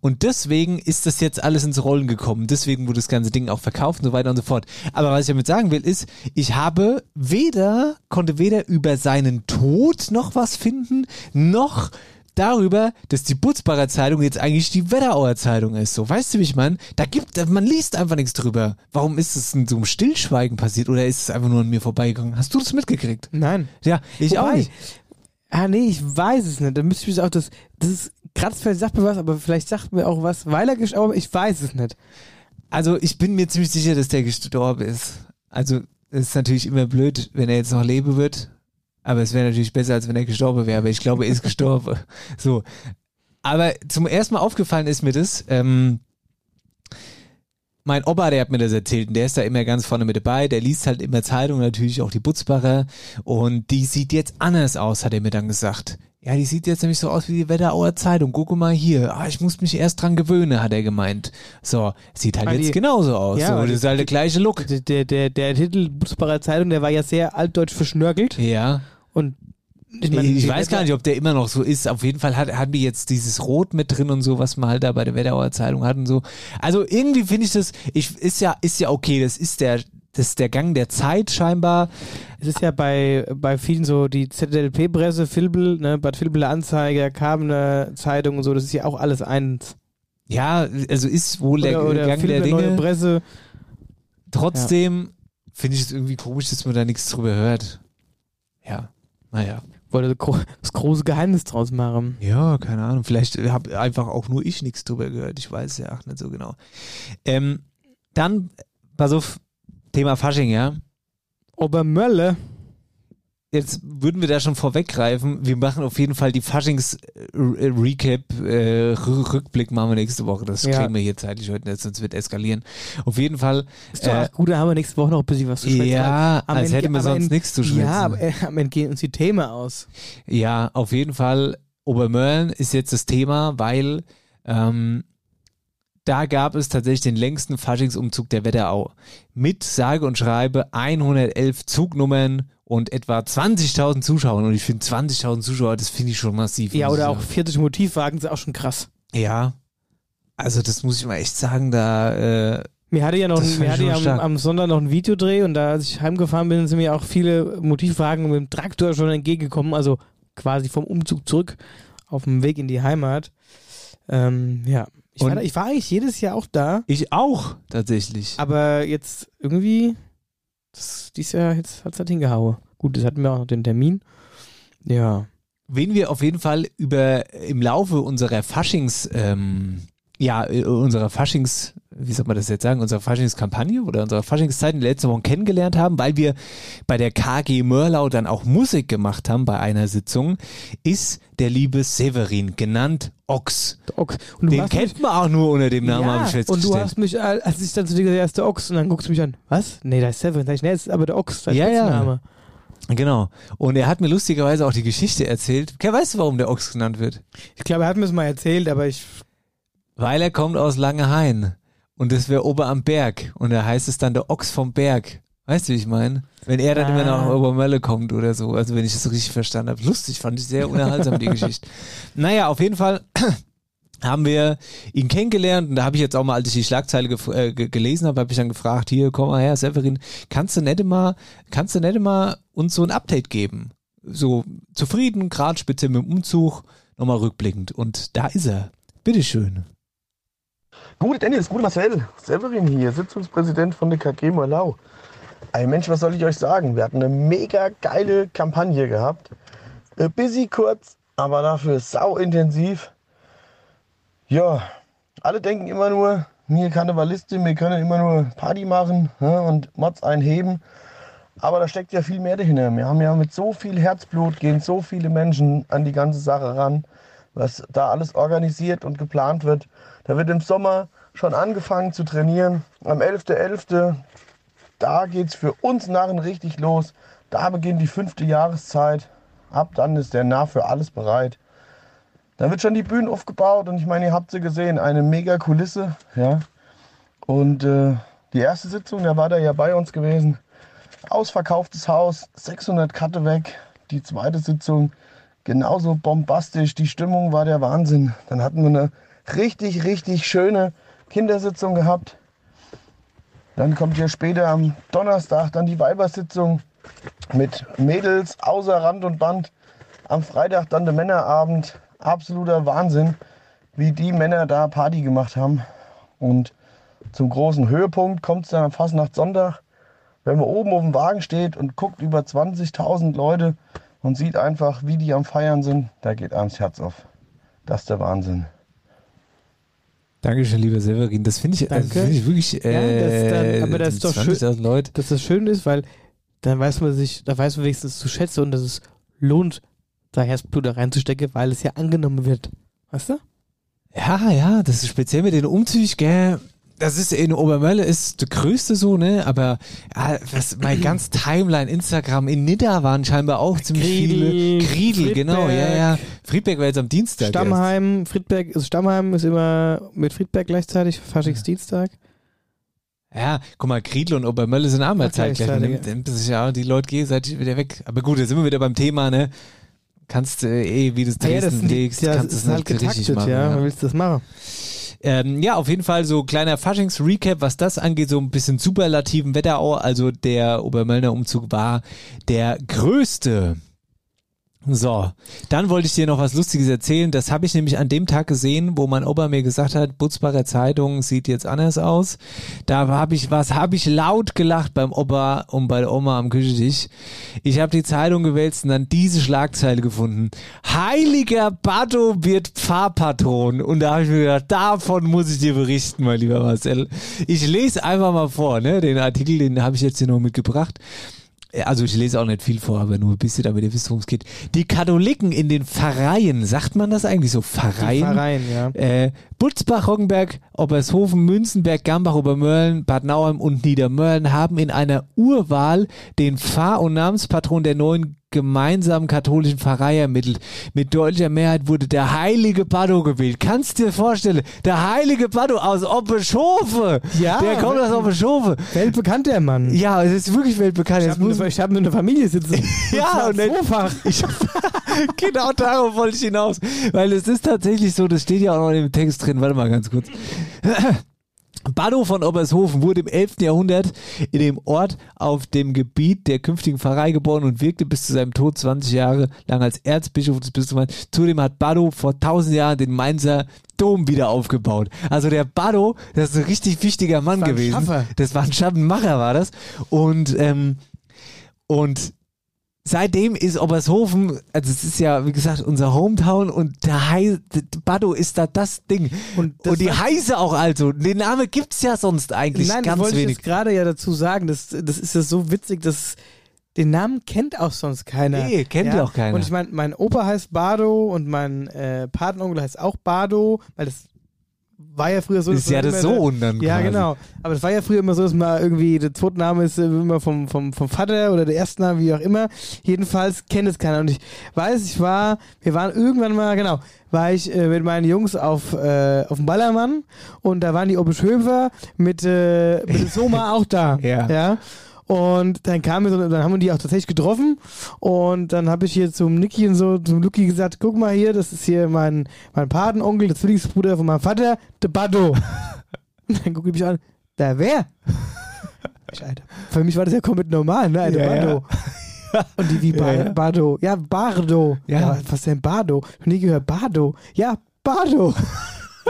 S5: Und deswegen ist das jetzt alles ins Rollen gekommen. Deswegen wurde das ganze Ding auch verkauft und so weiter und so fort. Aber was ich damit sagen will, ist, ich habe weder, konnte weder über seinen Tod noch was finden, noch darüber, dass die Butzbacher Zeitung jetzt eigentlich die Wetterauer Zeitung ist. So, weißt du, wie ich meine? Da gibt, man liest einfach nichts drüber. Warum ist es in so einem Stillschweigen passiert oder ist es einfach nur an mir vorbeigegangen? Hast du das mitgekriegt?
S4: Nein.
S5: Ja, ich Wobei, auch nicht.
S4: Ah, nee, ich weiß es nicht. Da müsste ich auch das, das ist, Kratzfeld sagt mir was, aber vielleicht sagt mir auch was, weil er gestorben aber ich weiß es nicht.
S5: Also, ich bin mir ziemlich sicher, dass der gestorben ist. Also, es ist natürlich immer blöd, wenn er jetzt noch leben wird. Aber es wäre natürlich besser, als wenn er gestorben wäre. Aber ich glaube, er ist gestorben. So. Aber zum ersten Mal aufgefallen ist mir das, ähm, mein Opa, der hat mir das erzählt und der ist da immer ganz vorne mit dabei. Der liest halt immer Zeitungen, natürlich auch die Butzbacher. Und die sieht jetzt anders aus, hat er mir dann gesagt. Ja, die sieht jetzt nämlich so aus wie die Wetterauer Zeitung. Guck mal hier. Ah, ich muss mich erst dran gewöhnen, hat er gemeint. So, sieht halt ah, jetzt genauso aus. Ja, so, das ist halt der gleiche Look.
S4: Der, der, der Titel Butzbacher Zeitung, der war ja sehr altdeutsch verschnörkelt.
S5: Ja.
S4: Und
S5: ich, mein, ich weiß gar nicht, ob der immer noch so ist. Auf jeden Fall hat, haben die jetzt dieses Rot mit drin und so, was man halt da bei der Wetterauer Zeitung hat und so. Also irgendwie finde ich das, ich, ist ja, ist ja okay. Das ist der, das ist der Gang der Zeit scheinbar.
S4: Es ist ja bei, bei vielen so die ZDLP-Presse, Filbel, ne, Bad Filbeler Anzeiger, Kabene Zeitung und so, das ist ja auch alles eins.
S5: Ja, also ist wohl
S4: oder,
S5: der
S4: oder
S5: Gang
S4: Filbel,
S5: der Dinge.
S4: Neue Presse.
S5: Trotzdem ja. finde ich es irgendwie komisch, dass man da nichts drüber hört. Ja, naja
S4: wollte das große Geheimnis draus machen.
S5: Ja, keine Ahnung. Vielleicht habe einfach auch nur ich nichts drüber gehört. Ich weiß ja auch nicht so genau. Ähm, dann, pass auf, Thema Fasching, ja.
S4: Obermölle.
S5: Jetzt würden wir da schon vorweggreifen. Wir machen auf jeden Fall die Faschings-Recap, äh, Rückblick machen wir nächste Woche. Das
S4: Ja.
S5: kriegen wir hier zeitlich heute nicht, sonst wird eskalieren. Auf jeden Fall.
S4: Ist doch
S5: äh,
S4: gut, da haben wir nächste Woche noch ein bisschen was zu schwätzen.
S5: Ja,
S4: Am
S5: als
S4: Ende-
S5: hätten wir sonst nichts zu schwätzen.
S4: Ja, aber äh, am Ende gehen uns die Themen aus.
S5: Ja, auf jeden Fall. Obermörlen ist jetzt das Thema, weil ähm, da gab es tatsächlich den längsten Faschingsumzug der Wetterau. Mit sage und schreibe 111 Zugnummern und etwa 20.000 Zuschauern. Und ich finde 20.000 Zuschauer, das finde ich schon massiv.
S4: Ja,
S5: muss
S4: oder auch
S5: sagen.
S4: 40 Motivwagen sind auch schon krass.
S5: Ja. Also das muss ich mal echt sagen, da äh,
S4: Mir hatte ja noch, ein, mir hatte ja am, am Sonntag noch ein Videodreh und da, als ich heimgefahren bin, sind mir auch viele Motivwagen mit dem Traktor schon entgegengekommen, also quasi vom Umzug zurück auf dem Weg in die Heimat. Ähm, ja, ich war, da, ich war eigentlich jedes Jahr auch da,
S5: ich auch tatsächlich.
S4: aber jetzt irgendwie, das, dieses Jahr hat es halt hingehauen. Gut, das hatten wir auch noch den Termin. Ja.
S5: wen wir auf jeden Fall über im Laufe unserer Faschings, ähm, ja, äh, unserer Faschings, wie soll man das jetzt sagen, unserer Faschingskampagne oder unserer Faschingszeit in den letzten Wochen kennengelernt haben, weil wir bei der KG Mörlau dann auch Musik gemacht haben bei einer Sitzung, ist der liebe Severin, genannt Ochs.
S4: der Ochs. Und
S5: Den kennt man auch nur unter dem Namen, habe
S4: ja,
S5: ich
S4: und
S5: festgestellt.
S4: du hast mich, äh, als ich dann zu dir gesagt habe, er ist der Ochs, und dann guckst du mich an, was? Nee, da ist Seven. Sag ich, nee, das ist aber der Ochs, der
S5: Ja, ja.
S4: Spitzname.
S5: Genau. Und er hat mir lustigerweise auch die Geschichte erzählt. Weißt du, warum der Ochs genannt wird?
S4: Ich glaube, er hat mir das mal erzählt, aber ich
S5: Weil er kommt aus Langehain. Und das wäre ober am Berg. Und da heißt es dann der Ochs vom Berg. Weißt du, wie ich meine? Wenn er dann immer nach
S4: Ah.
S5: Obermölle kommt oder so. Also wenn ich das richtig verstanden habe. Lustig, fand ich sehr unterhaltsam, die Geschichte. Naja, auf jeden Fall haben wir ihn kennengelernt und da habe ich jetzt auch mal, als ich die Schlagzeile äh, ge- gelesen habe, habe ich dann gefragt, hier, komm mal her, Severin, kannst du nicht mal, kannst du nicht mal uns so ein Update geben? So zufrieden, gerade speziell mit dem Umzug, nochmal rückblickend. Und da ist er. Bitteschön.
S8: Gute Dennis, gute Marcel. Severin hier, Sitzungspräsident von der KG Malau. Ey Mensch, was soll ich euch sagen? Wir hatten eine mega geile Kampagne gehabt. Äh, busy kurz, aber dafür sau intensiv. Ja, alle denken immer nur, wir Karnevalistin, wir können immer nur Party machen ne, und Mods einheben. Aber da steckt ja viel mehr dahinter. Wir haben ja mit so viel Herzblut gehen so viele Menschen an die ganze Sache ran, was da alles organisiert und geplant wird. Da wird im Sommer schon angefangen zu trainieren. Am 11.11. da geht es für uns Narren richtig los. Da beginnt die fünfte Jahreszeit. Ab dann ist der Narr für alles bereit. Dann wird schon die Bühne aufgebaut und ich meine, ihr habt sie gesehen, eine mega Kulisse. Ja. Und äh, die erste Sitzung, da war der ja bei uns gewesen. Ausverkauftes Haus, 600 Katte weg. Die zweite Sitzung genauso bombastisch. Die Stimmung war der Wahnsinn. Dann hatten wir eine richtig, richtig schöne Kindersitzung gehabt. Dann kommt ja später am Donnerstag dann die Weibersitzung mit Mädels außer Rand und Band. Am Freitag dann der Männerabend. Absoluter Wahnsinn, wie die Männer da Party gemacht haben. Und zum großen Höhepunkt kommt es dann am Fastnacht Sonntag, wenn man oben auf dem Wagen steht und guckt über 20.000 Leute und sieht einfach, wie die am Feiern sind. Da geht einem das Herz auf. Das ist der Wahnsinn.
S5: Dankeschön, lieber Severin. Das finde ich, also
S4: Danke.
S5: finde ich wirklich. Äh,
S4: Ja, das dann- aber das ist doch schön.
S5: 20.000 Leute.
S4: dass das schön ist, weil dann weiß man sich, da weiß man wenigstens zu schätzen und dass es lohnt, da Herzblut da reinzustecken, weil es ja angenommen wird. Weißt du?
S5: Ja, ja, das ist speziell mit den Umzügen, gell. Das ist in Obermölle ist der größte so, ne? Aber ja, was, mein ganz Timeline, Instagram in Nidda waren scheinbar auch ziemlich
S4: Griedel,
S5: viele. Griedel, genau, ja, ja. Friedberg war jetzt am Dienstag. erst.
S4: Stammheim, Friedberg, also Stammheim ist immer mit Friedberg gleichzeitig, Faschingsdienstag.
S5: Ja, guck mal, Griedel und Obermölle sind auch mal
S4: Ach,
S5: zeitgleich.
S4: Gleichzeitig,
S5: nimmt, sich ja die Leute gegenseitig wieder weg. Aber gut, jetzt sind wir wieder beim Thema, ne? Kannst du eh, wie du es
S4: ja, das
S5: Dresden
S4: die,
S5: legst,
S4: ja,
S5: kannst es
S4: halt
S5: nicht richtig machen.
S4: ja. Wann willst du das machen?
S5: Ähm, ja, auf jeden Fall so kleiner Faschings-Recap, was das angeht, so ein bisschen superlativen Wetterau. Also der Obermöllner Umzug war der größte. So, dann wollte ich dir noch was Lustiges erzählen. Das habe ich nämlich an dem Tag gesehen, wo mein Opa mir gesagt hat, Butzbacher Zeitung sieht jetzt anders aus. Da habe ich was, habe ich laut gelacht beim Opa und bei der Oma am Küchentisch. Ich habe die Zeitung gewälzt und dann diese Schlagzeile gefunden. Heiliger Bato wird Pfarrpatron. Und da habe ich mir gedacht, davon muss ich dir berichten, mein lieber Marcel. Ich lese einfach mal vor, ne? Den Artikel, den habe ich jetzt hier noch mitgebracht. Also ich lese auch nicht viel vor, aber nur ein bisschen, damit ihr wisst, worum es geht. Die Katholiken in den Pfarreien, sagt man das eigentlich so? Pfarreien?
S4: Pfarreien, ja.
S5: Äh, Butzbach, Roggenberg, Obershofen, Münzenberg, Gambach, Obermörlen, Bad Nauheim und Niedermörlen haben in einer Urwahl den Pfarr- und Namenspatron der neuen gemeinsamen katholischen Pfarrei ermittelt. Mit deutlicher Mehrheit wurde der heilige Bado gewählt. Kannst du dir vorstellen, der heilige Bado aus Oppeschofe.
S4: Ja.
S5: Der kommt aus Oppeschofe.
S4: Weltbekannt der Mann.
S5: Ja, es ist wirklich weltbekannt.
S4: Ich habe ich hab eine Familie sitzen.
S5: Ja, und ich, genau darauf wollte ich hinaus. Weil es ist tatsächlich so, das steht ja auch noch im Text drin. Warte mal ganz kurz. Bado von Obershofen wurde im 11. Jahrhundert in dem Ort auf dem Gebiet der künftigen Pfarrei geboren und wirkte bis zu seinem Tod 20 Jahre lang als Erzbischof des Bistums. Zudem hat Bado vor 1000 Jahren den Mainzer Dom wieder aufgebaut. Also der Bado, das ist ein richtig wichtiger Mann
S4: ein
S5: gewesen.
S4: Schaffer.
S5: Das war ein Schattenmacher, war das. Und, ähm, und seitdem ist Obershofen, also es ist ja, wie gesagt, unser Hometown und der Hei, der Bado ist da das Ding.
S4: Und
S5: Und,
S4: das
S5: die
S4: war-
S5: Heise auch also. Den Namen gibt's ja sonst eigentlich
S4: Nein, das
S5: ganz
S4: wollte ich
S5: wenig.
S4: jetzt gerade ja dazu sagen. Das, das ist ja so witzig, dass den Namen kennt auch sonst keiner.
S5: Nee, kennt ja auch keiner.
S4: Und ich meine, mein Opa heißt Bardo und mein äh, Patenonkel heißt auch Bardo, weil das war ja früher so.
S5: Ist ja
S4: immer-
S5: Sohn dann
S4: Ja,
S5: quasi.
S4: genau. Aber das war ja früher immer so, dass man irgendwie, der zweite Name ist äh, immer vom, vom, vom Vater oder der erste Name, wie auch immer. Jedenfalls kennt es keiner. Und ich weiß, ich war, wir waren irgendwann mal, genau, war ich äh, mit meinen Jungs auf, äh, auf dem Ballermann und da waren die Obischhöfer mit, äh, mit Soma auch da.
S5: Ja.
S4: ja. Und dann kam mir so, dann haben wir die auch tatsächlich getroffen und dann habe ich hier zum Niki und so, zum Luki gesagt, guck mal hier, das ist hier mein, mein Patenonkel, der Zwillingsbruder von meinem Vater, der Bado. Und dann gucke ich mich an, der wer? Ich, Alter, für mich war das ja komplett normal, ne? Der
S5: Ja, ja.
S4: Bardo. Und die wie ba
S5: Ja, ja.
S4: Bardo. Ja, Bardo.
S5: Ja.
S4: was ist denn Bardo? Noch nie gehört. Bardo. Ja, Bardo.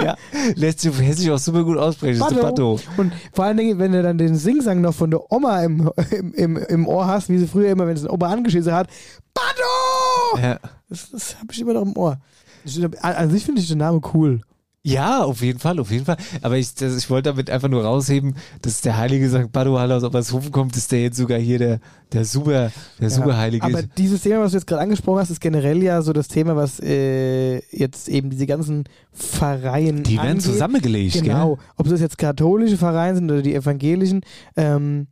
S5: Ja. Lässt sich Hessisch auch super gut aussprechen. Der Bado.
S4: Und vor allen Dingen, wenn du dann den Singsang noch von der Oma im, im, im, im Ohr hast, wie sie früher immer, wenn es eine Oma angeschissen hat, Bardo!
S5: Ja.
S4: Das, das habe ich immer noch im Ohr. An, an sich finde ich den Namen cool.
S5: Ja, auf jeden Fall, auf jeden Fall. Aber ich, das, ich wollte damit einfach nur rausheben, dass der heilige St. Bado halt aus Obershofen kommt, ist der jetzt sogar hier der, der super, der super heilige
S4: Aber
S5: ist.
S4: dieses Thema, was du jetzt gerade angesprochen hast, ist generell ja so das Thema, was äh, jetzt eben diese ganzen Pfarreien
S5: Die werden
S4: angeht.
S5: zusammengelegt,
S4: Genau.
S5: gell?
S4: Ob das jetzt katholische Pfarreien sind oder die evangelischen, ähm,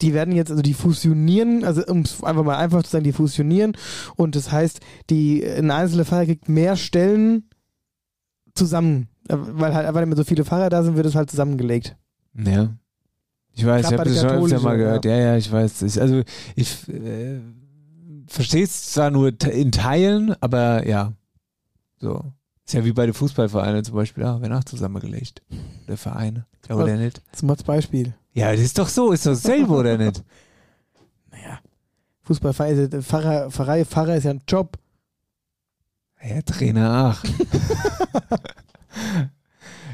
S4: die werden jetzt, also die fusionieren, also um es einfach mal einfach zu sagen, die fusionieren und das heißt, die eine einzelne Pfarrer kriegt mehr Stellen zusammen. Äh, Weil halt einfach mehr so viele Pfarrer da sind, wird es halt zusammengelegt.
S5: Ja. Ich weiß,
S4: Gerade
S5: ich habe das schon öfter mal gehört. Ja, ja, ich weiß. Ich, also ich äh, verstehe es zwar nur in Teilen, aber ja. So. Ist ja wie bei den Fußballvereinen zum Beispiel. Ja, werden auch zusammengelegt. Der Vereine. Ja, oder nicht?
S4: Als Beispiel.
S5: Ja, das ist doch so. Ist doch dasselbe, oder nicht?
S4: Fußballverein, ist ja- Pfarrer, Pfarrei, Pfarrer ist ja ein Job.
S5: Ja, Trainer, ach.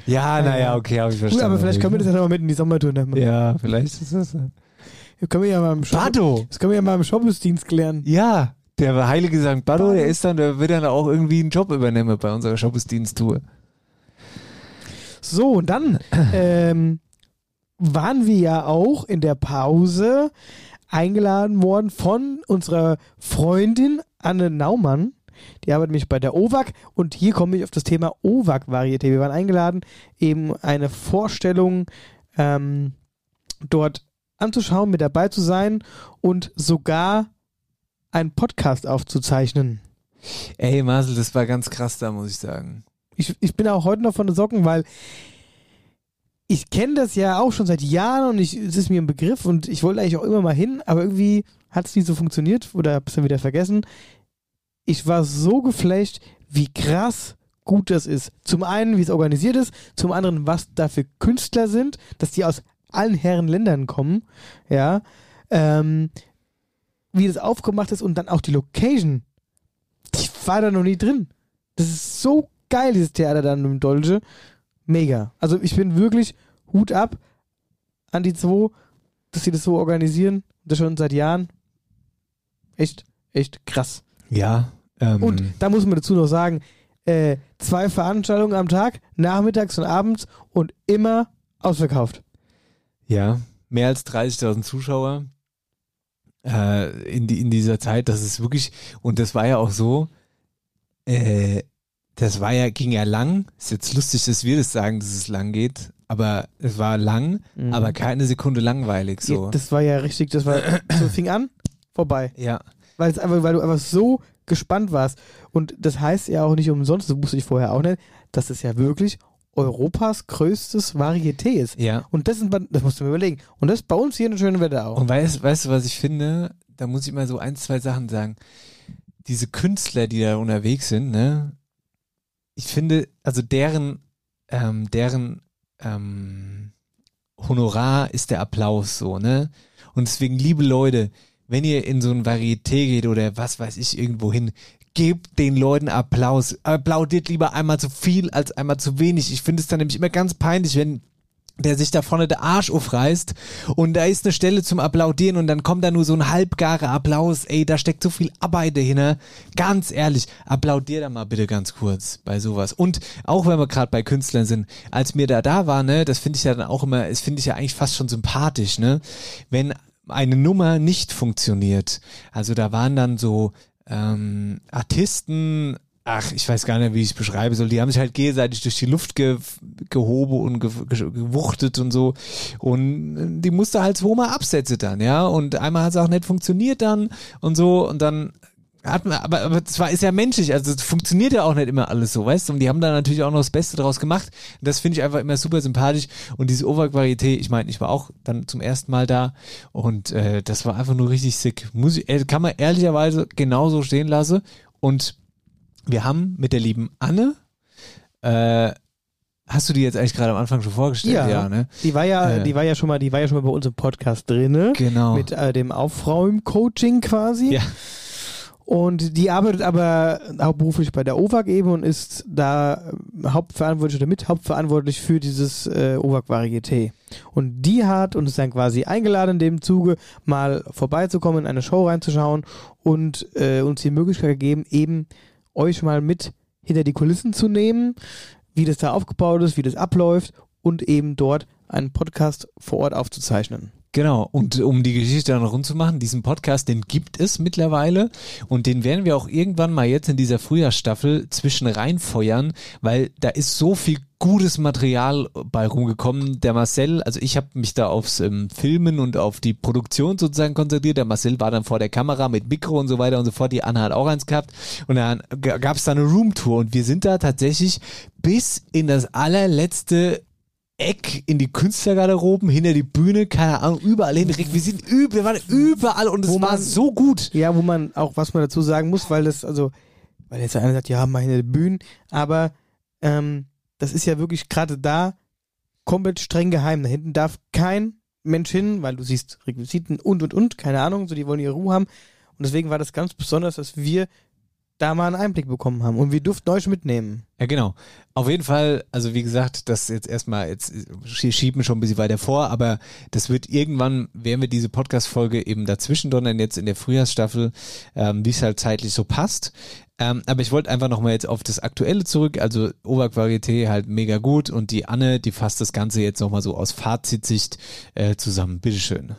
S5: ja, naja, okay, habe ich
S4: Gut,
S5: verstanden.
S4: aber vielleicht können wir das ja noch mit in die Sommertour nehmen.
S5: Ja, vielleicht ist das.
S4: Das können wir ja mal im Shop,
S5: Bado!
S4: Das können wir ja mal im Shoppersdienst klären.
S5: Ja, der heilige St. Bado, der ist dann, der wird dann auch irgendwie einen Job übernehmen bei unserer Shoppesdienst-Tour.
S4: So, und dann ähm, waren wir ja auch in der Pause eingeladen worden von unserer Freundin Anne Naumann. Die arbeitet nämlich bei der OWAG und hier komme ich auf das Thema OWAG-Varieté. Wir waren eingeladen, eben eine Vorstellung ähm, dort anzuschauen, mit dabei zu sein und sogar einen Podcast aufzuzeichnen.
S5: Ey, Marcel, das war ganz krass da, muss ich sagen.
S4: Ich, ich bin auch heute noch von den Socken, weil ich kenne das ja auch schon seit Jahren und ich, es ist mir ein Begriff und ich wollte eigentlich auch immer mal hin, aber irgendwie hat es nie so funktioniert oder hab's dann wieder vergessen. Ich war so geflasht, wie krass gut das ist. Zum einen, wie es organisiert ist, zum anderen, was da für Künstler sind, dass die aus allen Herren Ländern kommen, ja, ähm, wie das aufgemacht ist und dann auch die Location. Ich war da noch nie drin. Das ist so geil, dieses Theater dann im Dolce. Mega. Also ich bin wirklich Hut ab an die zwei, dass sie das so organisieren. Das schon seit Jahren. Echt, echt krass.
S5: Ja. Ähm,
S4: Und da muss man dazu noch sagen, äh, zwei Veranstaltungen am Tag, nachmittags und abends und immer ausverkauft.
S5: ja, mehr als 30.000 Zuschauer. äh, in, die, in dieser Zeit, dass es wirklich, und das war ja auch so, äh, das war ja, ging ja lang. Ist jetzt lustig, dass wir das sagen, dass es lang geht, aber es war lang,
S4: Mhm.
S5: aber keine Sekunde langweilig so.
S4: Ja, das war ja richtig, das war, so fing an, vorbei.
S5: ja.
S4: Weil es einfach, weil du einfach so gespannt warst. Und das heißt ja auch nicht umsonst, das wusste ich vorher auch nicht, dass es ja wirklich Europas größtes Varieté ist.
S5: Ja.
S4: Und das, sind, das musst du mir überlegen. Und das bei uns hier in schönen Wetter auch.
S5: Und weißt, weißt du, was ich finde? Da muss ich mal so ein, zwei Sachen sagen. Diese Künstler, die da unterwegs sind, ne? Ich finde, also deren, ähm, deren ähm, Honorar ist der Applaus so, ne? Und deswegen, liebe Leute, wenn ihr in so ein Varieté geht oder was weiß ich irgendwo hin, gebt den Leuten Applaus. Applaudiert lieber einmal zu viel als einmal zu wenig. Ich finde es dann nämlich immer ganz peinlich, wenn der sich da vorne der Arsch aufreißt und da ist eine Stelle zum Applaudieren und dann kommt da nur so ein halbgarer Applaus. Ey, da steckt so viel Arbeit dahinter. Ganz ehrlich, applaudier da mal bitte ganz kurz bei sowas. Und auch wenn wir gerade bei Künstlern sind, als mir da da war, ne, das finde ich ja dann auch immer, das finde ich ja eigentlich fast schon sympathisch, ne, wenn eine Nummer nicht funktioniert. Also da waren dann so ähm, Artisten, ach, ich weiß gar nicht, wie ich es beschreiben soll. Die haben sich halt gegenseitig durch die Luft ge gehoben und ge ge gewuchtet und so. Und die musste halt zweimal absetzen dann, ja. Und einmal hat es auch nicht funktioniert dann und so. Und dann hat man, aber, aber zwar ist ja menschlich, also es funktioniert ja auch nicht immer alles so, weißt du? Und die haben da natürlich auch noch das Beste draus gemacht. Und das finde ich einfach immer super sympathisch. Und diese Overqualität, ich meine, ich war auch dann zum ersten Mal da und äh, das war einfach nur richtig sick. Muss ich, äh, kann man ehrlicherweise genauso stehen lassen. Und wir haben mit der lieben Anne, äh, hast du die jetzt eigentlich gerade am Anfang schon vorgestellt?
S4: Ja.
S5: ne?
S4: Die war ja,
S5: Äh.
S4: die war ja schon mal, die war ja schon mal bei uns im Podcast drinne.
S5: Genau.
S4: Mit äh, dem Aufräum-Coaching quasi.
S5: Ja.
S4: Und die arbeitet aber hauptberuflich bei der OVAG eben und ist da hauptverantwortlich oder mit hauptverantwortlich für dieses äh, OVAG Varieté. Und die hat uns dann quasi eingeladen in dem Zuge mal vorbeizukommen, in eine Show reinzuschauen und äh, uns die Möglichkeit gegeben, eben euch mal mit hinter die Kulissen zu nehmen, wie das da aufgebaut ist, wie das abläuft und eben dort einen Podcast vor Ort aufzuzeichnen.
S5: Genau, und um die Geschichte dann rund zu machen, diesen Podcast, den gibt es mittlerweile und den werden wir auch irgendwann mal jetzt in dieser Frühjahrsstaffel zwischen reinfeuern, weil da ist so viel gutes Material bei rumgekommen. Der Marcel, also ich habe mich da aufs ähm, Filmen und auf die Produktion sozusagen konzentriert. Der Marcel war dann vor der Kamera mit Mikro und so weiter und so fort. Die Anna hat auch eins gehabt und dann gab es da eine Roomtour und wir sind da tatsächlich bis in das allerletzte Eck in die Künstlergarderoben, hinter die Bühne, keine Ahnung, überall hin. Wir sind üb, wir waren überall und es war
S4: man-
S5: so gut.
S4: Ja, wo man auch, was man dazu sagen muss, weil das, also, weil jetzt einer sagt, ja, mal hinter die Bühnen, aber ähm, das ist ja wirklich gerade da komplett streng geheim. Da hinten darf kein Mensch hin, weil du siehst Requisiten und und und, keine Ahnung, so die wollen ihre Ruhe haben. Und deswegen war das ganz besonders, dass wir da mal einen Einblick bekommen haben und wir durften euch mitnehmen.
S5: Ja, genau. Auf jeden Fall, also wie gesagt, das jetzt erstmal, jetzt schie- schieben schon ein bisschen weiter vor, aber das wird irgendwann, werden wir diese Podcast-Folge eben dazwischen donnern, jetzt in der Frühjahrsstaffel, ähm, wie es halt zeitlich so passt. Ähm, aber ich wollte einfach nochmal jetzt auf das Aktuelle zurück, also Oberg Varieté halt mega gut und die Anne, die fasst das Ganze jetzt nochmal so aus Fazitsicht äh, zusammen. Bitteschön.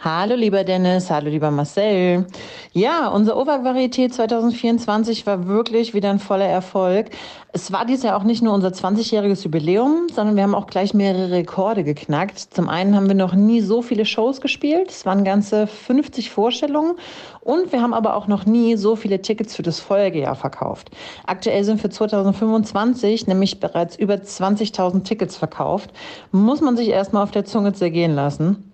S9: Hallo lieber Dennis, hallo lieber Marcel. Ja, unser OVAG Varieté 2024 war wirklich wieder ein voller Erfolg. Es war dieses Jahr auch nicht nur unser 20-jähriges Jubiläum, sondern wir haben auch gleich mehrere Rekorde geknackt. Zum einen haben wir noch nie so viele Shows gespielt, es waren ganze 50 Vorstellungen und wir haben aber auch noch nie so viele Tickets für das Folgejahr verkauft. Aktuell sind für 2025 nämlich bereits über 20.000 Tickets verkauft. Muss man sich erstmal auf der Zunge zergehen lassen.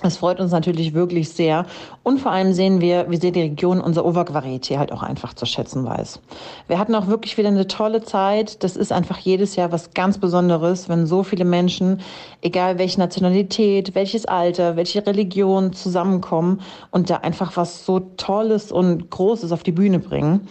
S9: Es freut uns natürlich wirklich sehr. Und vor allem sehen wir, wie sehr die Region unser Ovak Varieté halt auch einfach zu schätzen weiß. Wir hatten auch wirklich wieder eine tolle Zeit. Das ist einfach jedes Jahr was ganz Besonderes, wenn so viele Menschen, egal welche Nationalität, welches Alter, welche Religion zusammenkommen und da einfach was so Tolles und Großes auf die Bühne bringen.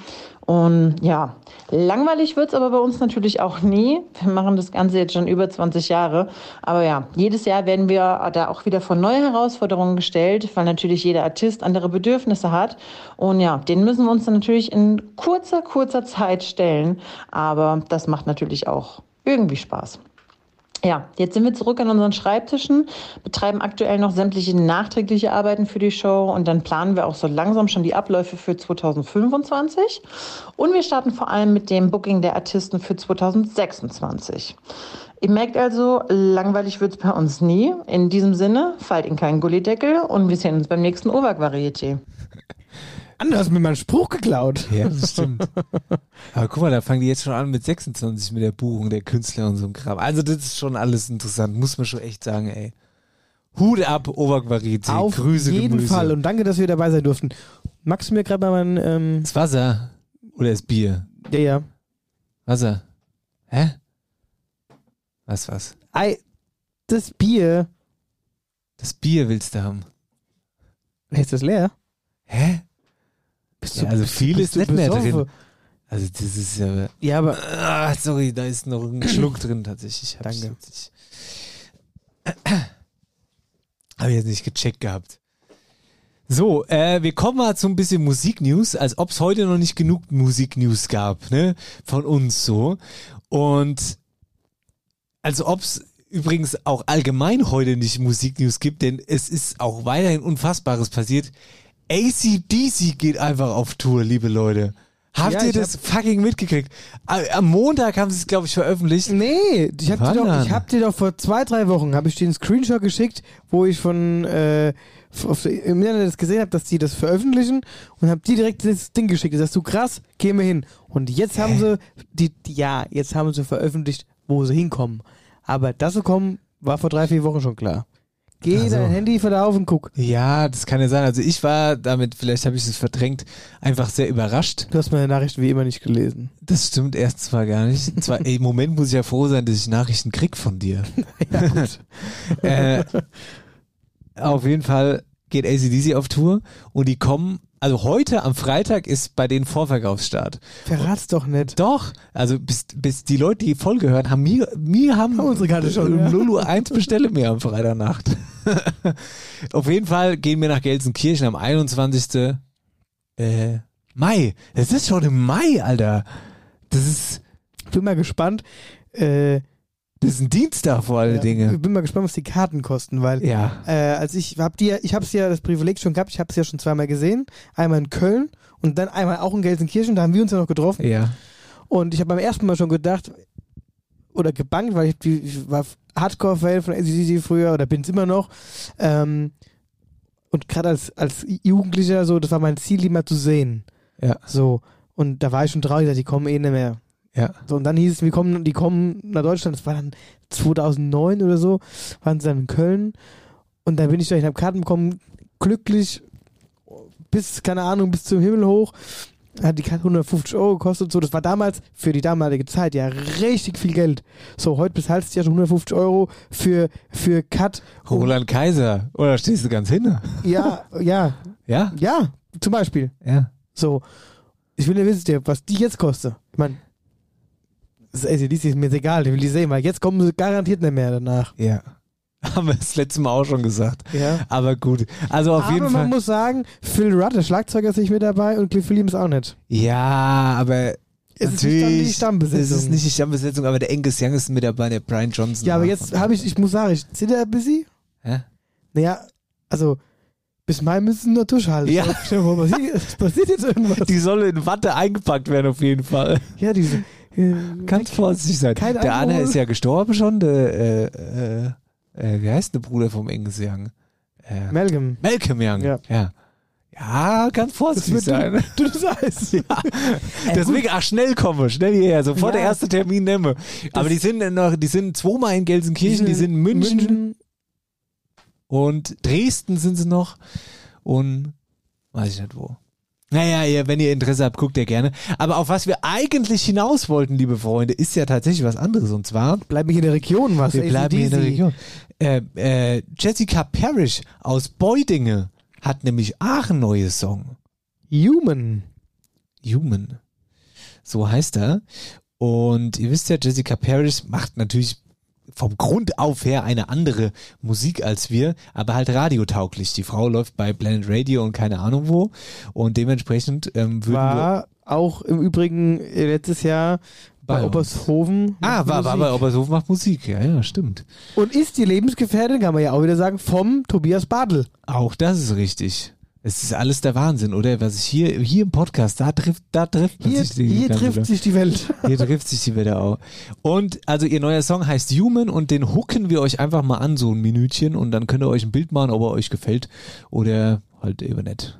S9: Und ja, langweilig wird's aber bei uns natürlich auch nie. Wir machen das Ganze jetzt schon über 20 Jahre. Aber ja, jedes Jahr werden wir da auch wieder vor neue Herausforderungen gestellt, weil natürlich jeder Artist andere Bedürfnisse hat. Und ja, denen müssen wir uns dann natürlich in kurzer, kurzer Zeit stellen. Aber das macht natürlich auch irgendwie Spaß. Ja, jetzt sind wir zurück an unseren Schreibtischen, betreiben aktuell noch sämtliche nachträgliche Arbeiten für die Show und dann planen wir auch so langsam schon die Abläufe für 2025. Und wir starten vor allem mit dem Booking der Artisten für 2026. Ihr merkt also, langweilig wird's bei uns nie. In diesem Sinne, fallt in keinen Gullideckel und wir sehen uns beim nächsten Oberg-Varieté.
S4: Anders hast mir mal einen Spruch geklaut.
S5: Ja, das stimmt. Aber guck mal, da fangen die jetzt schon an mit 26 mit der Buchung der Künstler und so ein Kram. Also das ist schon alles interessant, muss man schon echt sagen, ey. Hut ab, Oberquarité.
S4: Auf
S5: Grüße,
S4: jeden
S5: Gemüse.
S4: Fall und danke, dass wir dabei sein durften. Magst du mir gerade mal mein, ähm,
S5: Das Wasser oder das Bier?
S4: ja, ja.
S5: Wasser. Hä? Was, was?
S4: Ei, das Bier,
S5: Das Bier willst du haben.
S4: ist das leer?
S5: Hä?
S4: Bist
S5: Ja, also viel ist
S4: du
S5: nicht mehr drin. Also das ist ja...
S4: Ja, aber
S5: Ah, sorry, da ist noch ein Schluck drin tatsächlich.
S4: Danke.
S5: jetzt Habe ich jetzt nicht gecheckt gehabt. So, äh, wir kommen mal zu ein bisschen Musiknews, als ob es heute noch nicht genug Musiknews gab, ne? Von uns so. Und als ob es übrigens auch allgemein heute nicht Musiknews gibt, denn es ist auch weiterhin Unfassbares passiert. ACDC geht einfach auf Tour, liebe Leute. Habt
S4: Ja,
S5: ihr das fucking mitgekriegt? A- Am Montag haben sie es, glaube ich, veröffentlicht.
S4: Nee, ich hab, dir doch, ich hab dir doch vor zwei, drei Wochen, habe ich dir einen Screenshot geschickt, wo ich von äh, auf, im Internet das gesehen habe, dass die das veröffentlichen und habe dir direkt das Ding geschickt. Da sagst du, krass, gehen wir hin. Und jetzt haben sie, die, die, ja, jetzt haben sie veröffentlicht, wo sie hinkommen. Aber dass sie kommen, war vor drei, vier Wochen schon klar. Geh
S5: Ach so.
S4: dein Handy vor auf und guck.
S5: Ja, das kann ja sein. Also ich war damit, vielleicht habe ich es verdrängt, einfach sehr überrascht.
S4: Du hast meine Nachrichten wie immer nicht gelesen.
S5: Das stimmt erst zwar gar nicht. Zwar, im Moment muss ich ja froh sein, dass ich Nachrichten krieg von dir.
S4: Ja, gut.
S5: äh, auf jeden Fall geht ACDC auf Tour und die kommen, also heute am Freitag ist bei denen Vorverkaufsstart.
S4: Verrat's doch nicht.
S5: Doch, also bis, bis die Leute die Folge hören, haben mir, mir haben
S4: Haben unsere Karte schon, ja.
S5: Lulu 1 bestelle mir am Freitagnacht. auf jeden Fall gehen wir nach Gelsenkirchen am 21. Äh, Mai. Es ist schon im Mai, Alter. Das ist,
S4: Bin mal gespannt. Äh,
S5: das ist ein Dienstag vor alle
S4: ja,
S5: Dinge.
S4: Bin mal gespannt, was die Karten kosten, weil
S5: Ja.
S4: Äh, als ich hab die, ich habe es ja das Privileg schon gehabt, ich habe es ja schon zweimal gesehen, einmal in Köln und dann einmal auch in Gelsenkirchen, da haben wir uns ja noch getroffen
S5: Ja.
S4: und ich habe beim ersten Mal schon gedacht oder gebangt, weil ich, die, ich war Hardcore-Fan von ACDC früher oder bin es immer noch ähm, und gerade als, als Jugendlicher so, das war mein Ziel, die mal zu sehen.
S5: Ja.
S4: So und da war ich schon traurig, dass die kommen eh nicht mehr.
S5: Ja.
S4: So, und dann hieß es, wir kommen, die kommen nach Deutschland, das war dann 2009 oder so, waren sie dann in Köln und dann bin ich da, ich habe Karten bekommen, glücklich, bis, keine Ahnung, bis zum Himmel hoch, hat die Karte 150 Euro gekostet, so, das war damals, für die damalige Zeit, ja, richtig viel Geld. So, heute bezahlst du ja schon 150 Euro für, für Cut.
S5: Roland Kaiser. Oder stehst du ganz hinten?
S4: Ja, ja,
S5: Ja?
S4: ja, zum Beispiel.
S5: Ja.
S4: So, ich will ja wissen, was die jetzt kostet. Ich meine, ACDC ist mir jetzt egal, ich will die sehen, weil jetzt kommen sie garantiert nicht mehr danach.
S5: Ja. Haben wir das letzte Mal auch schon gesagt.
S4: Ja.
S5: Aber gut. Also auf
S4: aber
S5: jeden
S4: man
S5: Fall.
S4: muss sagen, Phil Rudd, der Schlagzeuger, ist nicht mit dabei und Cliff Williams auch nicht.
S5: Ja, aber
S4: Es ist nicht die Stammbesetzung.
S5: Es ist nicht die Stammbesetzung, aber der Angus Young ist mit dabei, der Brian Johnson.
S4: Ja, aber jetzt habe ich, ich muss sagen, ich zitter ein bisschen.
S5: Hä?
S4: Naja, also, bis Mai müssen nur durchhalten.
S5: Ja.
S4: Vor, passiert, es passiert jetzt irgendwas.
S5: Die soll in Watte eingepackt werden, auf jeden Fall.
S4: ja, diese.
S5: Ganz vorsichtig sein.
S4: Kein
S5: der
S4: Alkohol.
S5: ist ja gestorben schon, der, äh, äh, äh, wie heißt der Bruder vom Angus Young? Äh,
S4: Malcolm.
S5: Malcolm Young.
S4: Ja.
S5: ja. Ja, ganz vorsichtig sein.
S4: du, das Eis. Ja.
S5: Deswegen, ach, schnell komme, schnell hierher, sofort
S4: Ja.
S5: der erste Termin nehme. Aber die sind noch, die sind zweimal in Gelsenkirchen, die sind in München, und Dresden sind sie noch und weiß ich nicht wo. Naja, ihr, wenn ihr Interesse habt, guckt ihr gerne. Aber auf was wir eigentlich hinaus wollten, liebe Freunde, ist ja tatsächlich was anderes. Und zwar,
S4: Bleib mich in der Region, was?
S5: wir bleiben hier in der. Region. Äh, äh, Jessica Parrish aus Beudinge hat nämlich auch ein neues Song.
S4: Human.
S5: Human. So heißt er. Und ihr wisst ja, Jessica Parrish macht natürlich vom Grund auf her eine andere Musik als wir, aber halt radiotauglich. Die Frau läuft bei Planet Radio und keine Ahnung wo. Und dementsprechend ähm, würden wir.
S4: War auch im Übrigen äh, letztes Jahr bei
S5: uns.
S4: Obershofen.
S5: Ah, war, war bei Obershofen macht Musik. Ja, ja, stimmt.
S4: Und ist die Lebensgefährtin, kann man ja auch wieder sagen, vom Tobias Bartel.
S5: Auch das ist richtig. Es ist alles der Wahnsinn, oder? Was ich hier, hier im Podcast, da trifft, da trifft man
S4: Hier,
S5: sich die
S4: hier trifft
S5: Welt.
S4: sich die Welt.
S5: Hier trifft sich die Wette auch. Und also ihr neuer Song heißt Human und den hooken wir euch einfach mal an, so ein Minütchen und dann könnt ihr euch ein Bild machen, ob er euch gefällt oder halt eben nicht.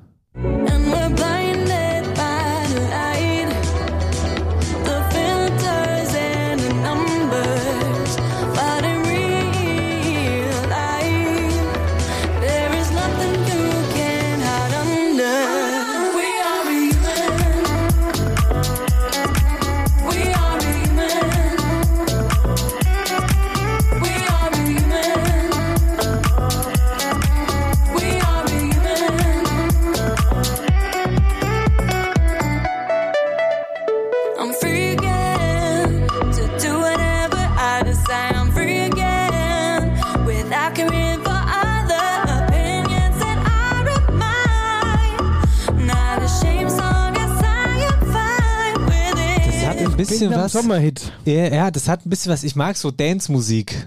S5: Bisschen was.
S4: Sommerhit.
S5: Ja, ja, das hat ein bisschen was. Ich mag so Dance-Musik.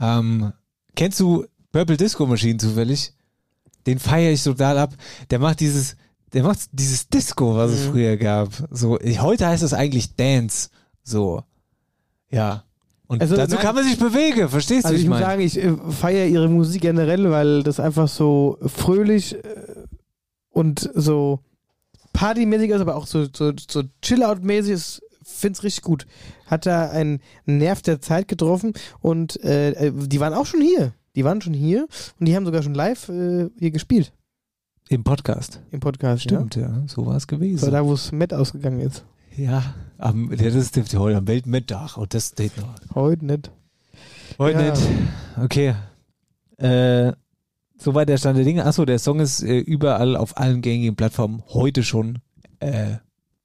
S5: Ähm, kennst du Purple Disco Machine zufällig? Den feiere ich total ab. Der macht dieses, der macht dieses Disco, was es
S4: Mhm.
S5: früher gab. So, heute heißt es eigentlich Dance. So. Ja. Und
S4: Also,
S5: dazu
S4: nein.
S5: kann man sich bewegen, verstehst
S4: Also
S5: du?
S4: ich
S5: wie
S4: muss sagen, ich äh, feiere ihre Musik generell, weil das einfach so fröhlich äh, und so partymäßig ist, aber auch so, so, so Chill-Out-mäßig ist. Find's richtig gut. Hat da einen Nerv der Zeit getroffen und äh, äh, die waren auch schon hier. Die waren schon hier und die haben sogar schon live äh, hier gespielt
S5: Im Podcast.
S4: im Podcast.
S5: Stimmt, ja. So war es
S4: Ja?
S5: gewesen.
S4: War da, wo es Matt ausgegangen ist.
S5: Ja, am, ja, das ist heute am Weltmittag und das steht noch.
S4: Heute nicht.
S5: Heute
S4: Ja.
S5: nicht. Okay. Äh, soweit der Stand der Dinge. Achso, der Song ist äh, überall auf allen gängigen Plattformen heute schon äh,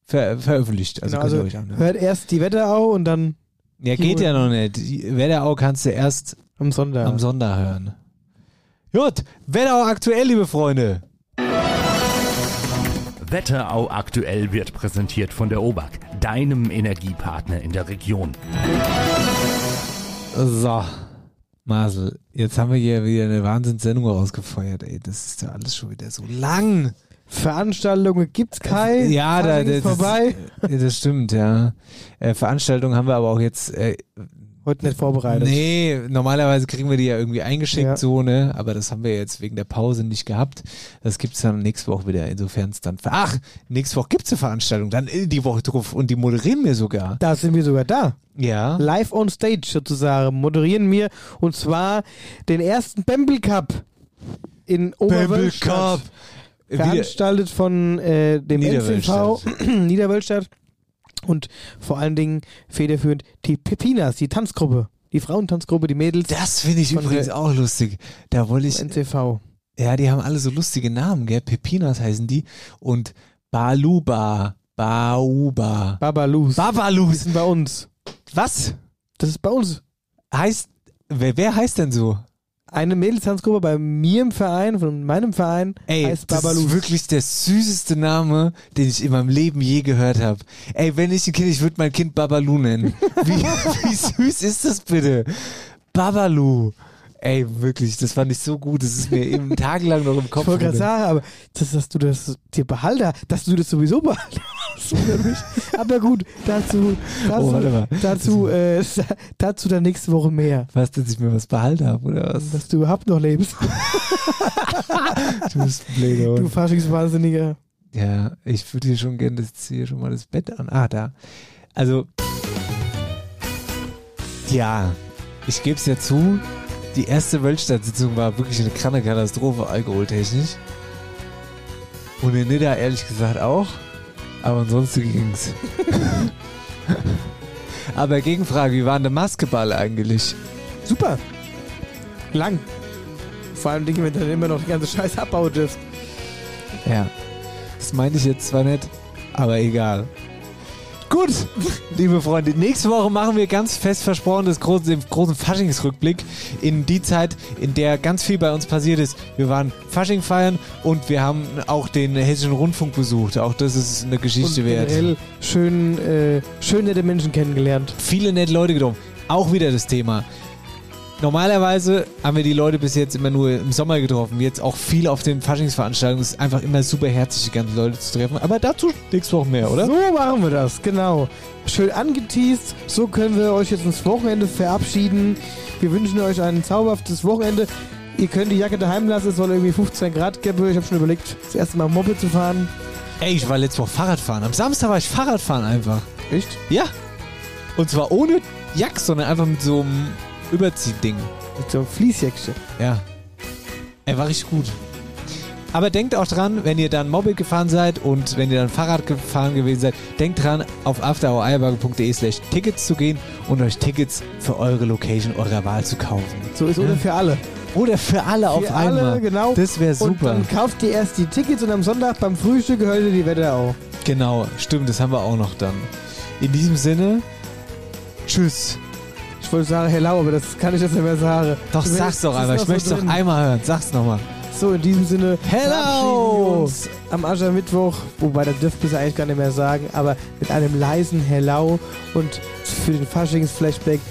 S5: ver veröffentlicht. Also
S4: Genau, also
S5: euch anhören.
S4: hört erst die Wetterau und dann
S5: Ja, geht ja noch nicht. Die Wetterau kannst du erst
S4: am Sonntag.
S5: am Sonntag hören. Gut, Wetterau aktuell, liebe Freunde.
S7: Wetterau aktuell wird präsentiert von der OBAK, deinem Energiepartner in der Region.
S5: So, Marcel, jetzt haben wir hier wieder eine Wahnsinnssendung rausgefeuert, ey. Das ist ja alles schon wieder so lang.
S4: Veranstaltungen gibt's keine.
S5: Ja, da,
S4: ist vorbei.
S5: Das, das stimmt, ja. Äh, Veranstaltungen haben wir aber auch jetzt. Äh,
S4: Heute nicht vorbereitet.
S5: nee, normalerweise kriegen wir die ja irgendwie eingeschickt,
S4: Ja.
S5: so, ne? Aber das haben wir jetzt wegen der Pause nicht gehabt. Das gibt's dann nächste Woche wieder, insofern es dann. Ach, nächste Woche gibt's eine Veranstaltung, dann äh, die Woche drauf und die moderieren wir sogar.
S4: Da sind wir sogar da.
S5: Ja.
S4: Live on stage sozusagen. Moderieren wir und zwar den ersten Bamble Cup in Oberwölstadt.
S5: Wieder,
S4: Veranstaltet von äh, dem. NCV Niederwölstadt und vor allen Dingen federführend die Pepinas, die Tanzgruppe, die Frauentanzgruppe, die Mädels
S5: das finde ich übrigens auch lustig. Da wollte ich.
S4: NCV.
S5: Ja, die haben alle so lustige Namen, gell? Pepinas heißen die. Und Baluba. Bauba.
S4: Babalus. Die
S5: Babalus.
S4: sind bei uns.
S5: Was?
S4: Das ist bei uns.
S5: Heißt, wer, wer heißt denn so?
S4: Eine Mädelstanzgruppe bei mir im Verein, von meinem Verein,
S5: Ey,
S4: heißt
S5: das
S4: Babalus.
S5: ist wirklich der süßeste Name, den ich in meinem Leben je gehört habe. Ey, wenn ich ein Kind, ich würde mein Kind Babalu nennen. Wie, wie süß ist das bitte? Babalu. Ey, wirklich, das fand ich so gut. Das ist mir eben tagelang noch im Kopf.
S4: Ich wollte gerade sagen, aber das, dass du das dir behalten, dass du das sowieso behalten hast. Aber gut, dazu, dazu,
S5: Oh, warte mal.
S4: dazu, äh, dazu dann nächste Woche mehr.
S5: Was, dass ich mir was behalten habe, oder was?
S4: Dass du überhaupt noch lebst.
S5: Du bist ein
S4: Du. Faschingswahnsinniger.
S5: Ja, ich würde hier schon gerne das hier schon mal das Bett an. Ah, da. Also, ja, ich gebe es ja zu, die erste Weltstadtsitzung war wirklich eine kranke Katastrophe, alkoholtechnisch. Und in Nidda ehrlich gesagt auch. Aber ansonsten ging's. aber Gegenfrage, wie war denn der Maskeball eigentlich?
S4: Super. Lang. Vor allem Dinge, wenn du dann immer noch die ganze Scheiße abbauen dürft.
S5: Ja. Das meinte ich jetzt zwar nicht, aber egal. Gut, liebe Freunde, nächste Woche machen wir ganz fest versprochen das große, den großen Faschingsrückblick in die Zeit, in der ganz viel bei uns passiert ist. Wir waren Fasching feiern und wir haben auch den Hessischen Rundfunk besucht. Auch das ist eine Geschichte
S4: Und
S5: wert.
S4: generell schön, äh, schön nette Menschen kennengelernt.
S5: Viele nette Leute getroffen. Auch wieder das Thema. Normalerweise haben wir die Leute bis jetzt immer nur im Sommer getroffen. Jetzt auch viel auf den Faschingsveranstaltungen. Es ist einfach immer super herzlich, die ganzen Leute zu treffen. Aber dazu nächste Woche mehr, oder?
S4: So machen wir das, genau. Schön angeteased. So können wir euch jetzt ins Wochenende verabschieden. Wir wünschen euch ein zauberhaftes Wochenende. Ihr könnt die Jacke daheim lassen, es soll irgendwie 15 Grad geben. Ich habe schon überlegt, das erste Mal Moped zu fahren.
S5: Ey, ich war letzte Woche Fahrradfahren. Am Samstag war ich Fahrradfahren einfach.
S4: Echt?
S5: Ja. Und zwar ohne Jack, sondern einfach mit so einem Überziehding.
S4: Mit so einem Fließjäckchen.
S5: Ja. Er war richtig gut. Aber denkt auch dran, wenn ihr dann Moped gefahren seid und wenn ihr dann Fahrrad gefahren gewesen seid, denkt dran, auf afterhoureierberge.de slash Tickets zu gehen und euch Tickets für eure Location eurer Wahl zu kaufen.
S4: So ist oder für alle.
S5: Oder für alle auf
S4: für
S5: einmal.
S4: alle, genau.
S5: Das wäre
S4: Und
S5: super.
S4: dann kauft ihr erst die Tickets und am Sonntag beim Frühstück hört ihr die Wetterau.
S5: Genau, stimmt, das haben wir auch noch dann. In diesem Sinne, tschüss.
S4: Ich wollte sagen hello, aber das kann ich jetzt nicht mehr sagen.
S5: Doch,
S4: Das
S5: sag's doch einfach. Ich möchte es doch einmal hören. Sag's nochmal.
S4: So, in diesem Sinne.
S5: Hello!
S4: uns Am Aschermittwoch, wobei das dürft ihr eigentlich gar nicht mehr sagen, aber mit einem leisen Hello und für den Faschings-Flashback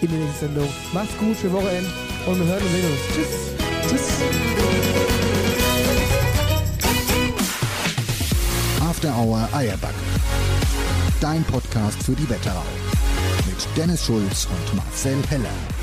S4: in der nächsten Sendung. Macht's gut, schöne Wochenende und wir hören und sehen uns. Tschüss. Tschüss.
S2: After Hour Eierback. Dein Podcast für die Wetterau. Dennis Schulz und Marcel Heller.